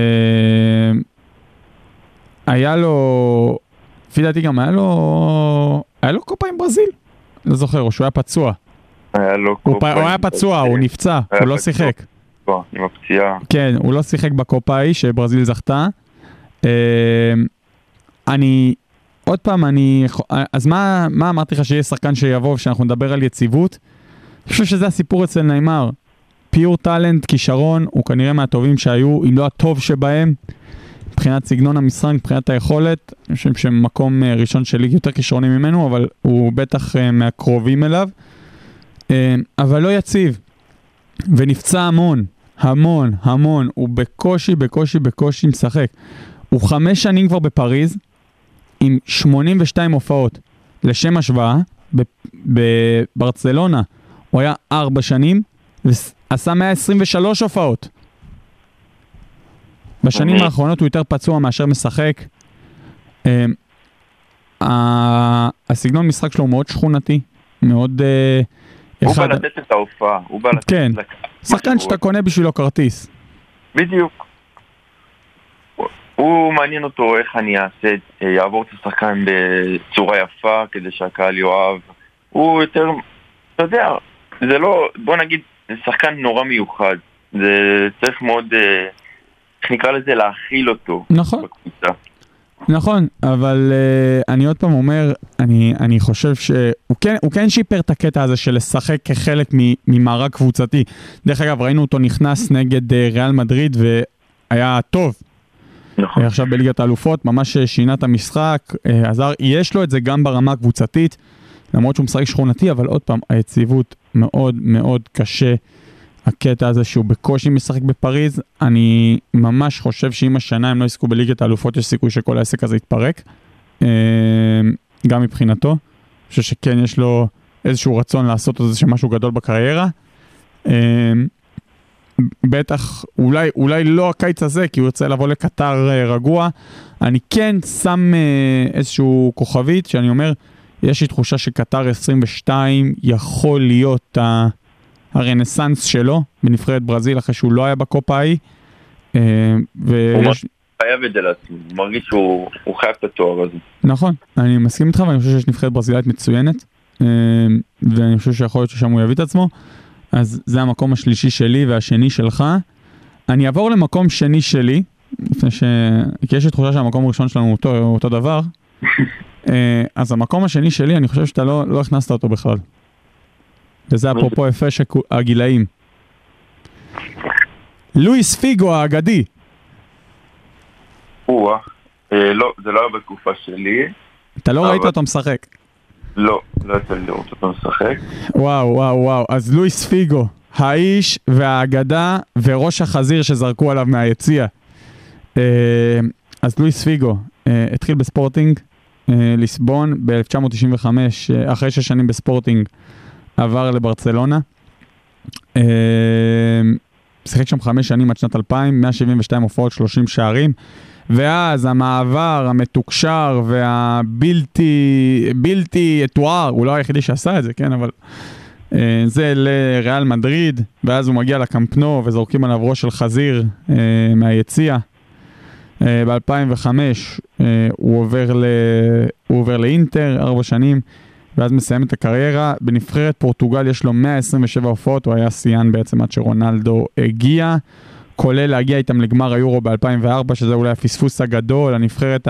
היה לו, לפי דעתי גם היה לו, היה לו קופה עם ברזיל. לא זוכר, או שהוא היה פצוע. היה לו הוא, קופה. הוא היה פצוע, הוא נפצע, הוא לא. שיחק. עם הפציעה. כן, הוא לא שיחק בקופה ההיא שברזיל זכתה. אה, אני, עוד פעם, אני, אז מה, מה אמרתי לך שיהיה שחקן שיבוא ושאנחנו נדבר על יציבות? אני חושב שזה הסיפור אצל נאמר. פיור טאלנט, כישרון, הוא כנראה מהטובים שהיו, אם לא הטוב שבהם. מבחינת סגנון המשחק, מבחינת היכולת, אני חושב שמקום אה, ראשון שלי יותר כישרוני ממנו, אבל הוא בטח אה, מהקרובים אליו. אה, אבל לא יציב, ונפצע המון, המון, המון, הוא בקושי, בקושי, בקושי משחק. הוא חמש שנים כבר בפריז, עם 82 הופעות. לשם השוואה, בברצלונה הוא היה ארבע שנים, ועשה 123 הופעות. בשנים אני- האחרונות הוא יותר פצוע מאשר משחק. ה- הסגנון משחק שלו הוא מאוד שכונתי, מאוד אה, הוא אחד- בא לתת את ההופעה, הוא בא לתת... כן. לקהל שחקן משהו. שאתה קונה בשבילו כרטיס. בדיוק. הוא- הוא מעניין אותו איך אני אעשה, אה, יעבור את השחקן בצורה יפה כדי שהקהל יאהב. הוא יותר, אתה יודע, זה לא, בוא נגיד, זה שחקן נורא מיוחד. זה צריך מאוד, אה, איך נקרא לזה, להכיל אותו נכון. בקבוצה. נכון, אבל uh, אני עוד פעם אומר, אני, אני חושב שהוא כן, כן שיפר את הקטע הזה של לשחק כחלק ממארג קבוצתי. דרך אגב, ראינו אותו נכנס נגד uh, ריאל מדריד והיה טוב. נכון. עכשיו בליגת האלופות, ממש שינה את המשחק, אה, עזר, יש לו את זה גם ברמה הקבוצתית, למרות שהוא משחק שכונתי, אבל עוד פעם, היציבות מאוד מאוד קשה. הקטע הזה שהוא בקושי משחק בפריז, אני ממש חושב שאם השנה הם לא יזכו בליגת האלופות, יש סיכוי שכל העסק הזה יתפרק. אה, גם מבחינתו. אני חושב שכן יש לו איזשהו רצון לעשות איזה משהו גדול בקריירה. אה, בטח, אולי, אולי לא הקיץ הזה, כי הוא ירצה לבוא לקטר אה, רגוע. אני כן שם אה, איזשהו כוכבית, שאני אומר, יש לי תחושה שקטר 22 יכול להיות ה... הרנסאנס שלו בנבחרת ברזיל אחרי שהוא לא היה בקופה ההיא. אה, ויש... חייב את זה לעצמו, הוא מרגיש שהוא הוא חייב את התואר הזה. נכון, אני מסכים איתך ואני חושב שיש נבחרת ברזילאית מצוינת אה, ואני חושב שיכול להיות ששם הוא יביא את עצמו. אז זה המקום השלישי שלי והשני שלך. אני אעבור למקום שני שלי, לפני ש... כי יש לי תחושה שהמקום הראשון שלנו הוא אותו, אותו דבר. אה, אז המקום השני שלי, אני חושב שאתה לא, לא הכנסת אותו בכלל. וזה אפרופו הפרש הגילאים. לואיס פיגו האגדי. או-אה. אה, לא, זה לא היה בתקופה שלי. אתה לא אבל- ראית אותו משחק. לא, לא יצא לי לראות אותו משחק. וואו, וואו, וואו. אז לואיס פיגו, האיש והאגדה וראש החזיר שזרקו עליו מהיציע. אה, אז לואיס פיגו אה, התחיל בספורטינג, אה, ליסבון ב-1995, אה, אחרי שש שנים בספורטינג, עבר לברצלונה. אה, שיחק שם חמש שנים עד שנת 2000, 172 הופעות, 30 שערים. ואז המעבר המתוקשר והבלתי בלתי יתואר, הוא לא היחידי שעשה את זה, כן, אבל אה, זה לריאל מדריד, ואז הוא מגיע לקמפנו וזורקים עליו ראש של חזיר אה, מהיציע. אה, ב-2005 אה, הוא, עובר ל... הוא עובר לאינטר, ארבע שנים, ואז מסיים את הקריירה. בנבחרת פורטוגל יש לו 127 הופעות, הוא היה שיאן בעצם עד שרונלדו הגיע. כולל להגיע איתם לגמר היורו ב-2004, שזה אולי הפספוס הגדול, הנבחרת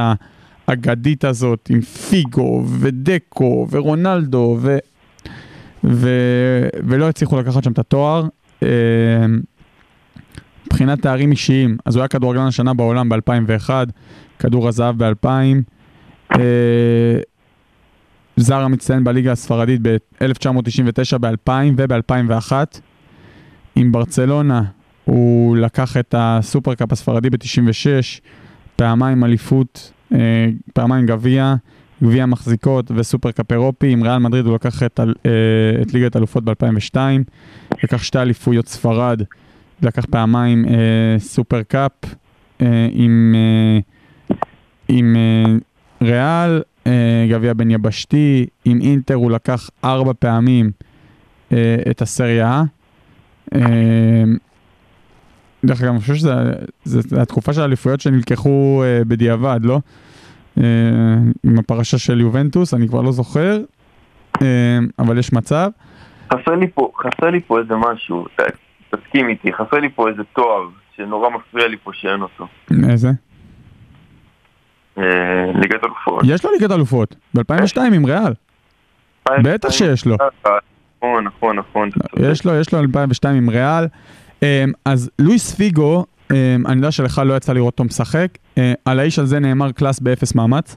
האגדית הזאת עם פיגו ודקו ורונלדו, ו... ו... ולא הצליחו לקחת שם את התואר. מבחינת תארים אישיים, אז הוא היה כדורגלן השנה בעולם ב-2001, כדור הזהב ב-2000, אה, זר המצטיין בליגה הספרדית ב-1999, ב-2000 וב-2001. עם ברצלונה הוא לקח את הסופרקאפ הספרדי ב-96, פעמיים אליפות, אה, פעמיים גביע, גביע מחזיקות וסופרקאפ אירופי. עם ריאל מדריד הוא לקח את, אה, את ליגת האלופות ב-2002, לקח שתי אליפויות ספרד, לקח פעמיים אה, סופרקאפ אה, עם, אה, עם אה, ריאל, אה, גביע בין יבשתי, עם אינטר הוא לקח ארבע פעמים אה, את הסריה. אה, דרך אגב, אני חושב שזו התקופה של האליפויות שנלקחו אה, בדיעבד, לא? אה, עם הפרשה של יובנטוס, אני כבר לא זוכר, אה, אבל יש מצב. חסר לי פה, חסר לי פה איזה משהו, ת- תסכים איתי, חסר לי פה איזה תואר שנורא מפריע לי פה שאין אותו. איזה? אה, ליגת אלופות. יש לו ליגת אלופות, ב-2002 עם ריאל, בטח שיש לו. נכון, נכון, נכון. יש לו, יש לו 2002 עם ריאל. אה, אז לואיס פיגו, אה, אני יודע שלך לא יצא לראות אותו משחק, על האיש הזה נאמר קלאס באפס מאמץ.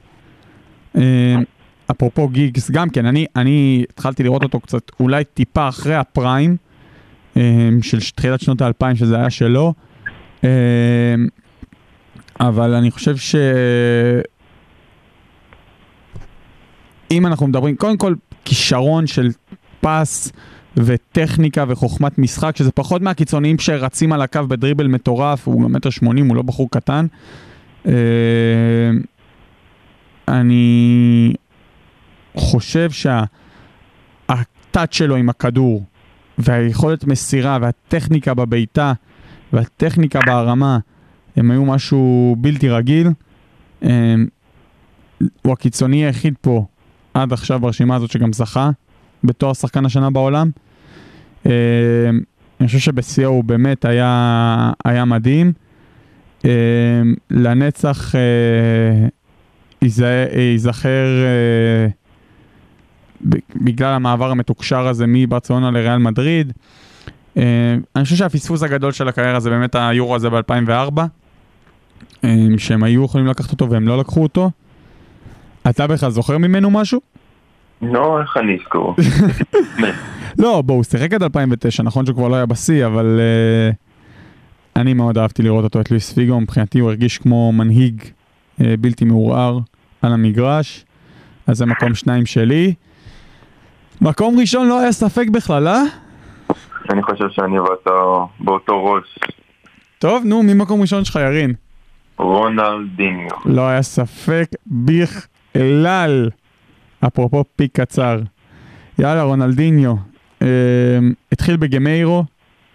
אפרופו גיגס, גם כן, אני, אני התחלתי לראות אותו קצת, אולי טיפה אחרי ה prime של תחילת שנות האלפיים, שזה היה שלו. אה, אבל אני חושב ש... אם אנחנו מדברים, קודם כל, כישרון של פס וטכניקה וחוכמת משחק, שזה פחות מהקיצוניים שרצים על הקו בדריבל מטורף, הוא גם מטר שמונים, הוא לא בחור קטן. אה, אני חושב שהטאץ' שלו עם הכדור והיכולת מסירה והטכניקה בבעיטה והטכניקה בהרמה הם היו משהו בלתי רגיל. אה, הוא הקיצוני היחיד פה עד עכשיו ברשימה הזאת שגם זכה בתואר שחקן השנה בעולם. אה, אני חושב שבשיאו הוא באמת היה, היה מדהים. אה, לנצח אה, ייז- ייזכר אה, בגלל המעבר המתוקשר הזה מברצלונה לריאל מדריד. אה, אני חושב שהפספוס הגדול של הקריירה זה באמת היורו הזה ב-2004, אה, שהם היו יכולים לקחת אותו והם לא לקחו אותו. אתה בכלל זוכר ממנו משהו? לא, איך אני אזכור? לא, בוא, הוא שיחק עד 2009, נכון שהוא כבר לא היה בשיא, אבל uh, אני מאוד אהבתי לראות אותו, את לואיס פיגו, מבחינתי הוא הרגיש כמו מנהיג uh, בלתי מעורער על המגרש, אז זה מקום שניים שלי. מקום ראשון לא היה ספק בכלל, אה? אני חושב שאני ואתה באותו ראש. טוב, נו, מי מקום ראשון שלך, ירין? רונלדיניו. לא היה ספק בכלל. אפרופו פיק קצר. יאללה, רונלדיניו. אה, התחיל בגמיירו,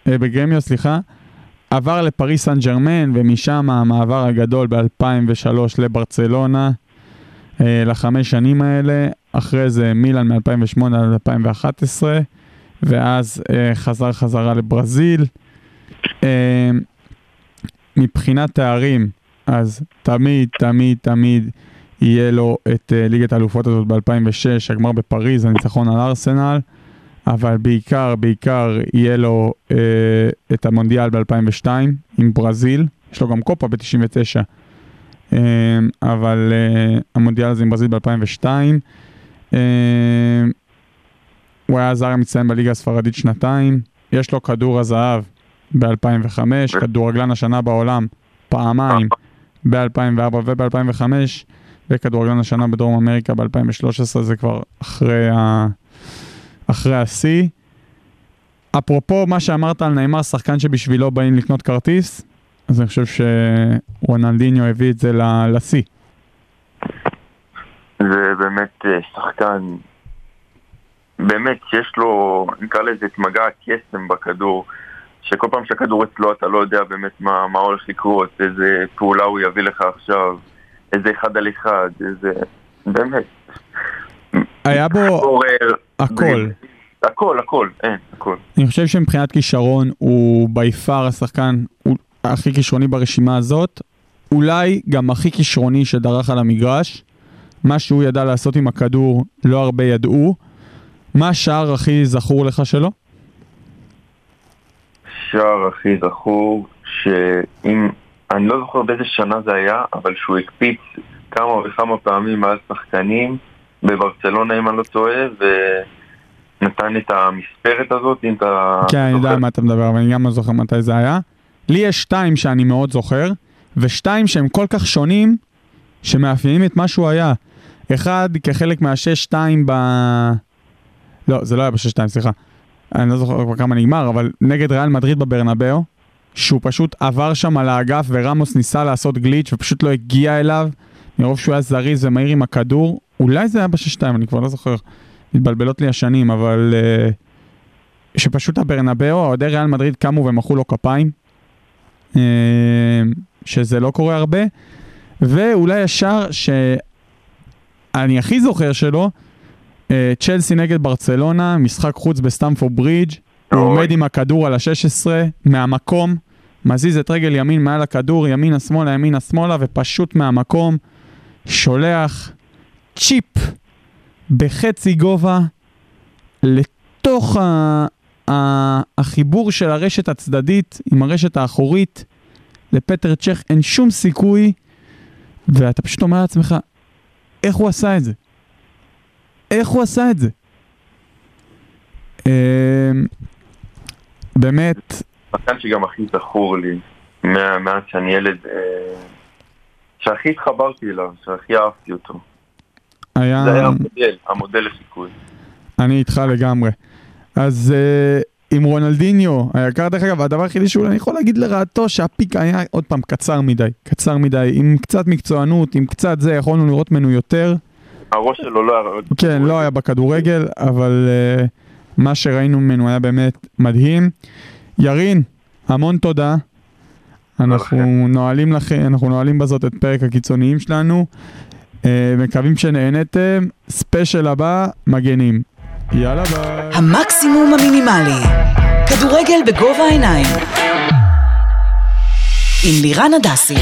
אה, בגרמיו, סליחה. עבר לפריס סן ג'רמן, ומשם המעבר הגדול ב-2003 לברצלונה. אה, לחמש שנים האלה. אחרי זה מילאן מ-2008 עד 2011. ואז אה, חזר חזרה לברזיל. אה, מבחינת תארים, אז תמיד, תמיד, תמיד יהיה לו את uh, ליגת האלופות הזאת ב-2006, הגמר בפריז, הניצחון על ארסנל, אבל בעיקר, בעיקר יהיה לו uh, את המונדיאל ב-2002 עם ברזיל, יש לו גם קופה ב-99, uh, אבל uh, המונדיאל הזה עם ברזיל ב-2002. Uh, הוא היה הזר המצטיין בליגה הספרדית שנתיים, יש לו כדור הזהב ב-2005, כדורגלן השנה בעולם פעמיים ב-2004 וב-2005, וכדורגלן השנה בדרום אמריקה ב-2013, זה כבר אחרי, ה... אחרי השיא. אפרופו מה שאמרת על נאמר, שחקן שבשבילו באים לקנות כרטיס, אז אני חושב שרונלדיניו הביא את זה לשיא. זה באמת אה, שחקן, באמת שיש לו, נקרא לזה את מגע הקסם בכדור, שכל פעם שהכדור אצלו אתה לא יודע באמת מה, מה הולך לקרות, איזה פעולה הוא יביא לך עכשיו, איזה אחד על אחד, איזה... באמת. היה בו עורר, הכל. הכל, הכל, אין, הכל. אני חושב שמבחינת כישרון הוא בי פאר השחקן הכי כישרוני ברשימה הזאת, אולי גם הכי כישרוני שדרך על המגרש. מה שהוא ידע לעשות עם הכדור לא הרבה ידעו. מה השער הכי זכור לך שלו? שער הכי זכור, שאם, אני לא זוכר באיזה שנה זה היה, אבל שהוא הקפיץ כמה וכמה פעמים על שחקנים בברצלונה אם אני לא טועה, ונתן את המספרת הזאת, אם אתה... כן, אני יודע מה אתה מדבר, אבל אני גם לא זוכר מתי זה היה. לי יש שתיים שאני מאוד זוכר, ושתיים שהם כל כך שונים, שמאפיינים את מה שהוא היה. אחד כחלק מהשש-שתיים ב... לא, זה לא היה בשש-שתיים, סליחה. אני לא זוכר כבר כמה נגמר, אבל נגד ריאל מדריד בברנבאו, שהוא פשוט עבר שם על האגף ורמוס ניסה לעשות גליץ' ופשוט לא הגיע אליו, מרוב שהוא היה זריז ומהיר עם הכדור. אולי זה היה בשש-שתיים, אני כבר לא זוכר. מתבלבלות לי השנים, אבל... Uh, שפשוט הברנבאו, אוהדי ריאל מדריד קמו ומחאו לו כפיים, אה, שזה לא קורה הרבה, ואולי השער שאני הכי זוכר שלו, אה, צ'לסי נגד ברצלונה, משחק חוץ בסטמפורד ברידג', הוא. עומד עם הכדור על ה-16 מהמקום, מזיז את רגל ימין מעל הכדור, ימינה שמאלה, ימינה שמאלה, ופשוט מהמקום שולח צ'יפ בחצי גובה לתוך. ה... החיבור של הרשת הצדדית עם הרשת האחורית לפטר צ'ך אין שום סיכוי ואתה פשוט אומר לעצמך איך הוא עשה את זה? איך הוא עשה את זה? אמ, באמת, שחקן שגם הכי זכור לי, מאז שאני ילד, אה, שהכי התחברתי אליו, שהכי אהבתי אותו. היה... זה היה המודל, המודל לחיקוי. אני איתך לגמרי. אז uh, עם רונלדיניו היקר, דרך אגב, הדבר היחידי שהוא, אני יכול להגיד לרעתו, שהפיק היה עוד פעם קצר מדי, קצר מדי, עם קצת מקצוענות, עם קצת זה, יכולנו לראות ממנו יותר. הראש שלו לא היה... כן, לא היה בכדורגל, אבל uh, מה שראינו ממנו היה באמת מדהים. ירין, המון תודה. אנחנו אוקיי. נועלים לכם, אנחנו נועלים בזאת את פרק הקיצוניים שלנו. אה, מקווים שנהנתם. ספיישל הבא, מגנים. יאללה ביי. המקסימום המינימלי. כדורגל בגובה העיניים. עם לירן הדסי.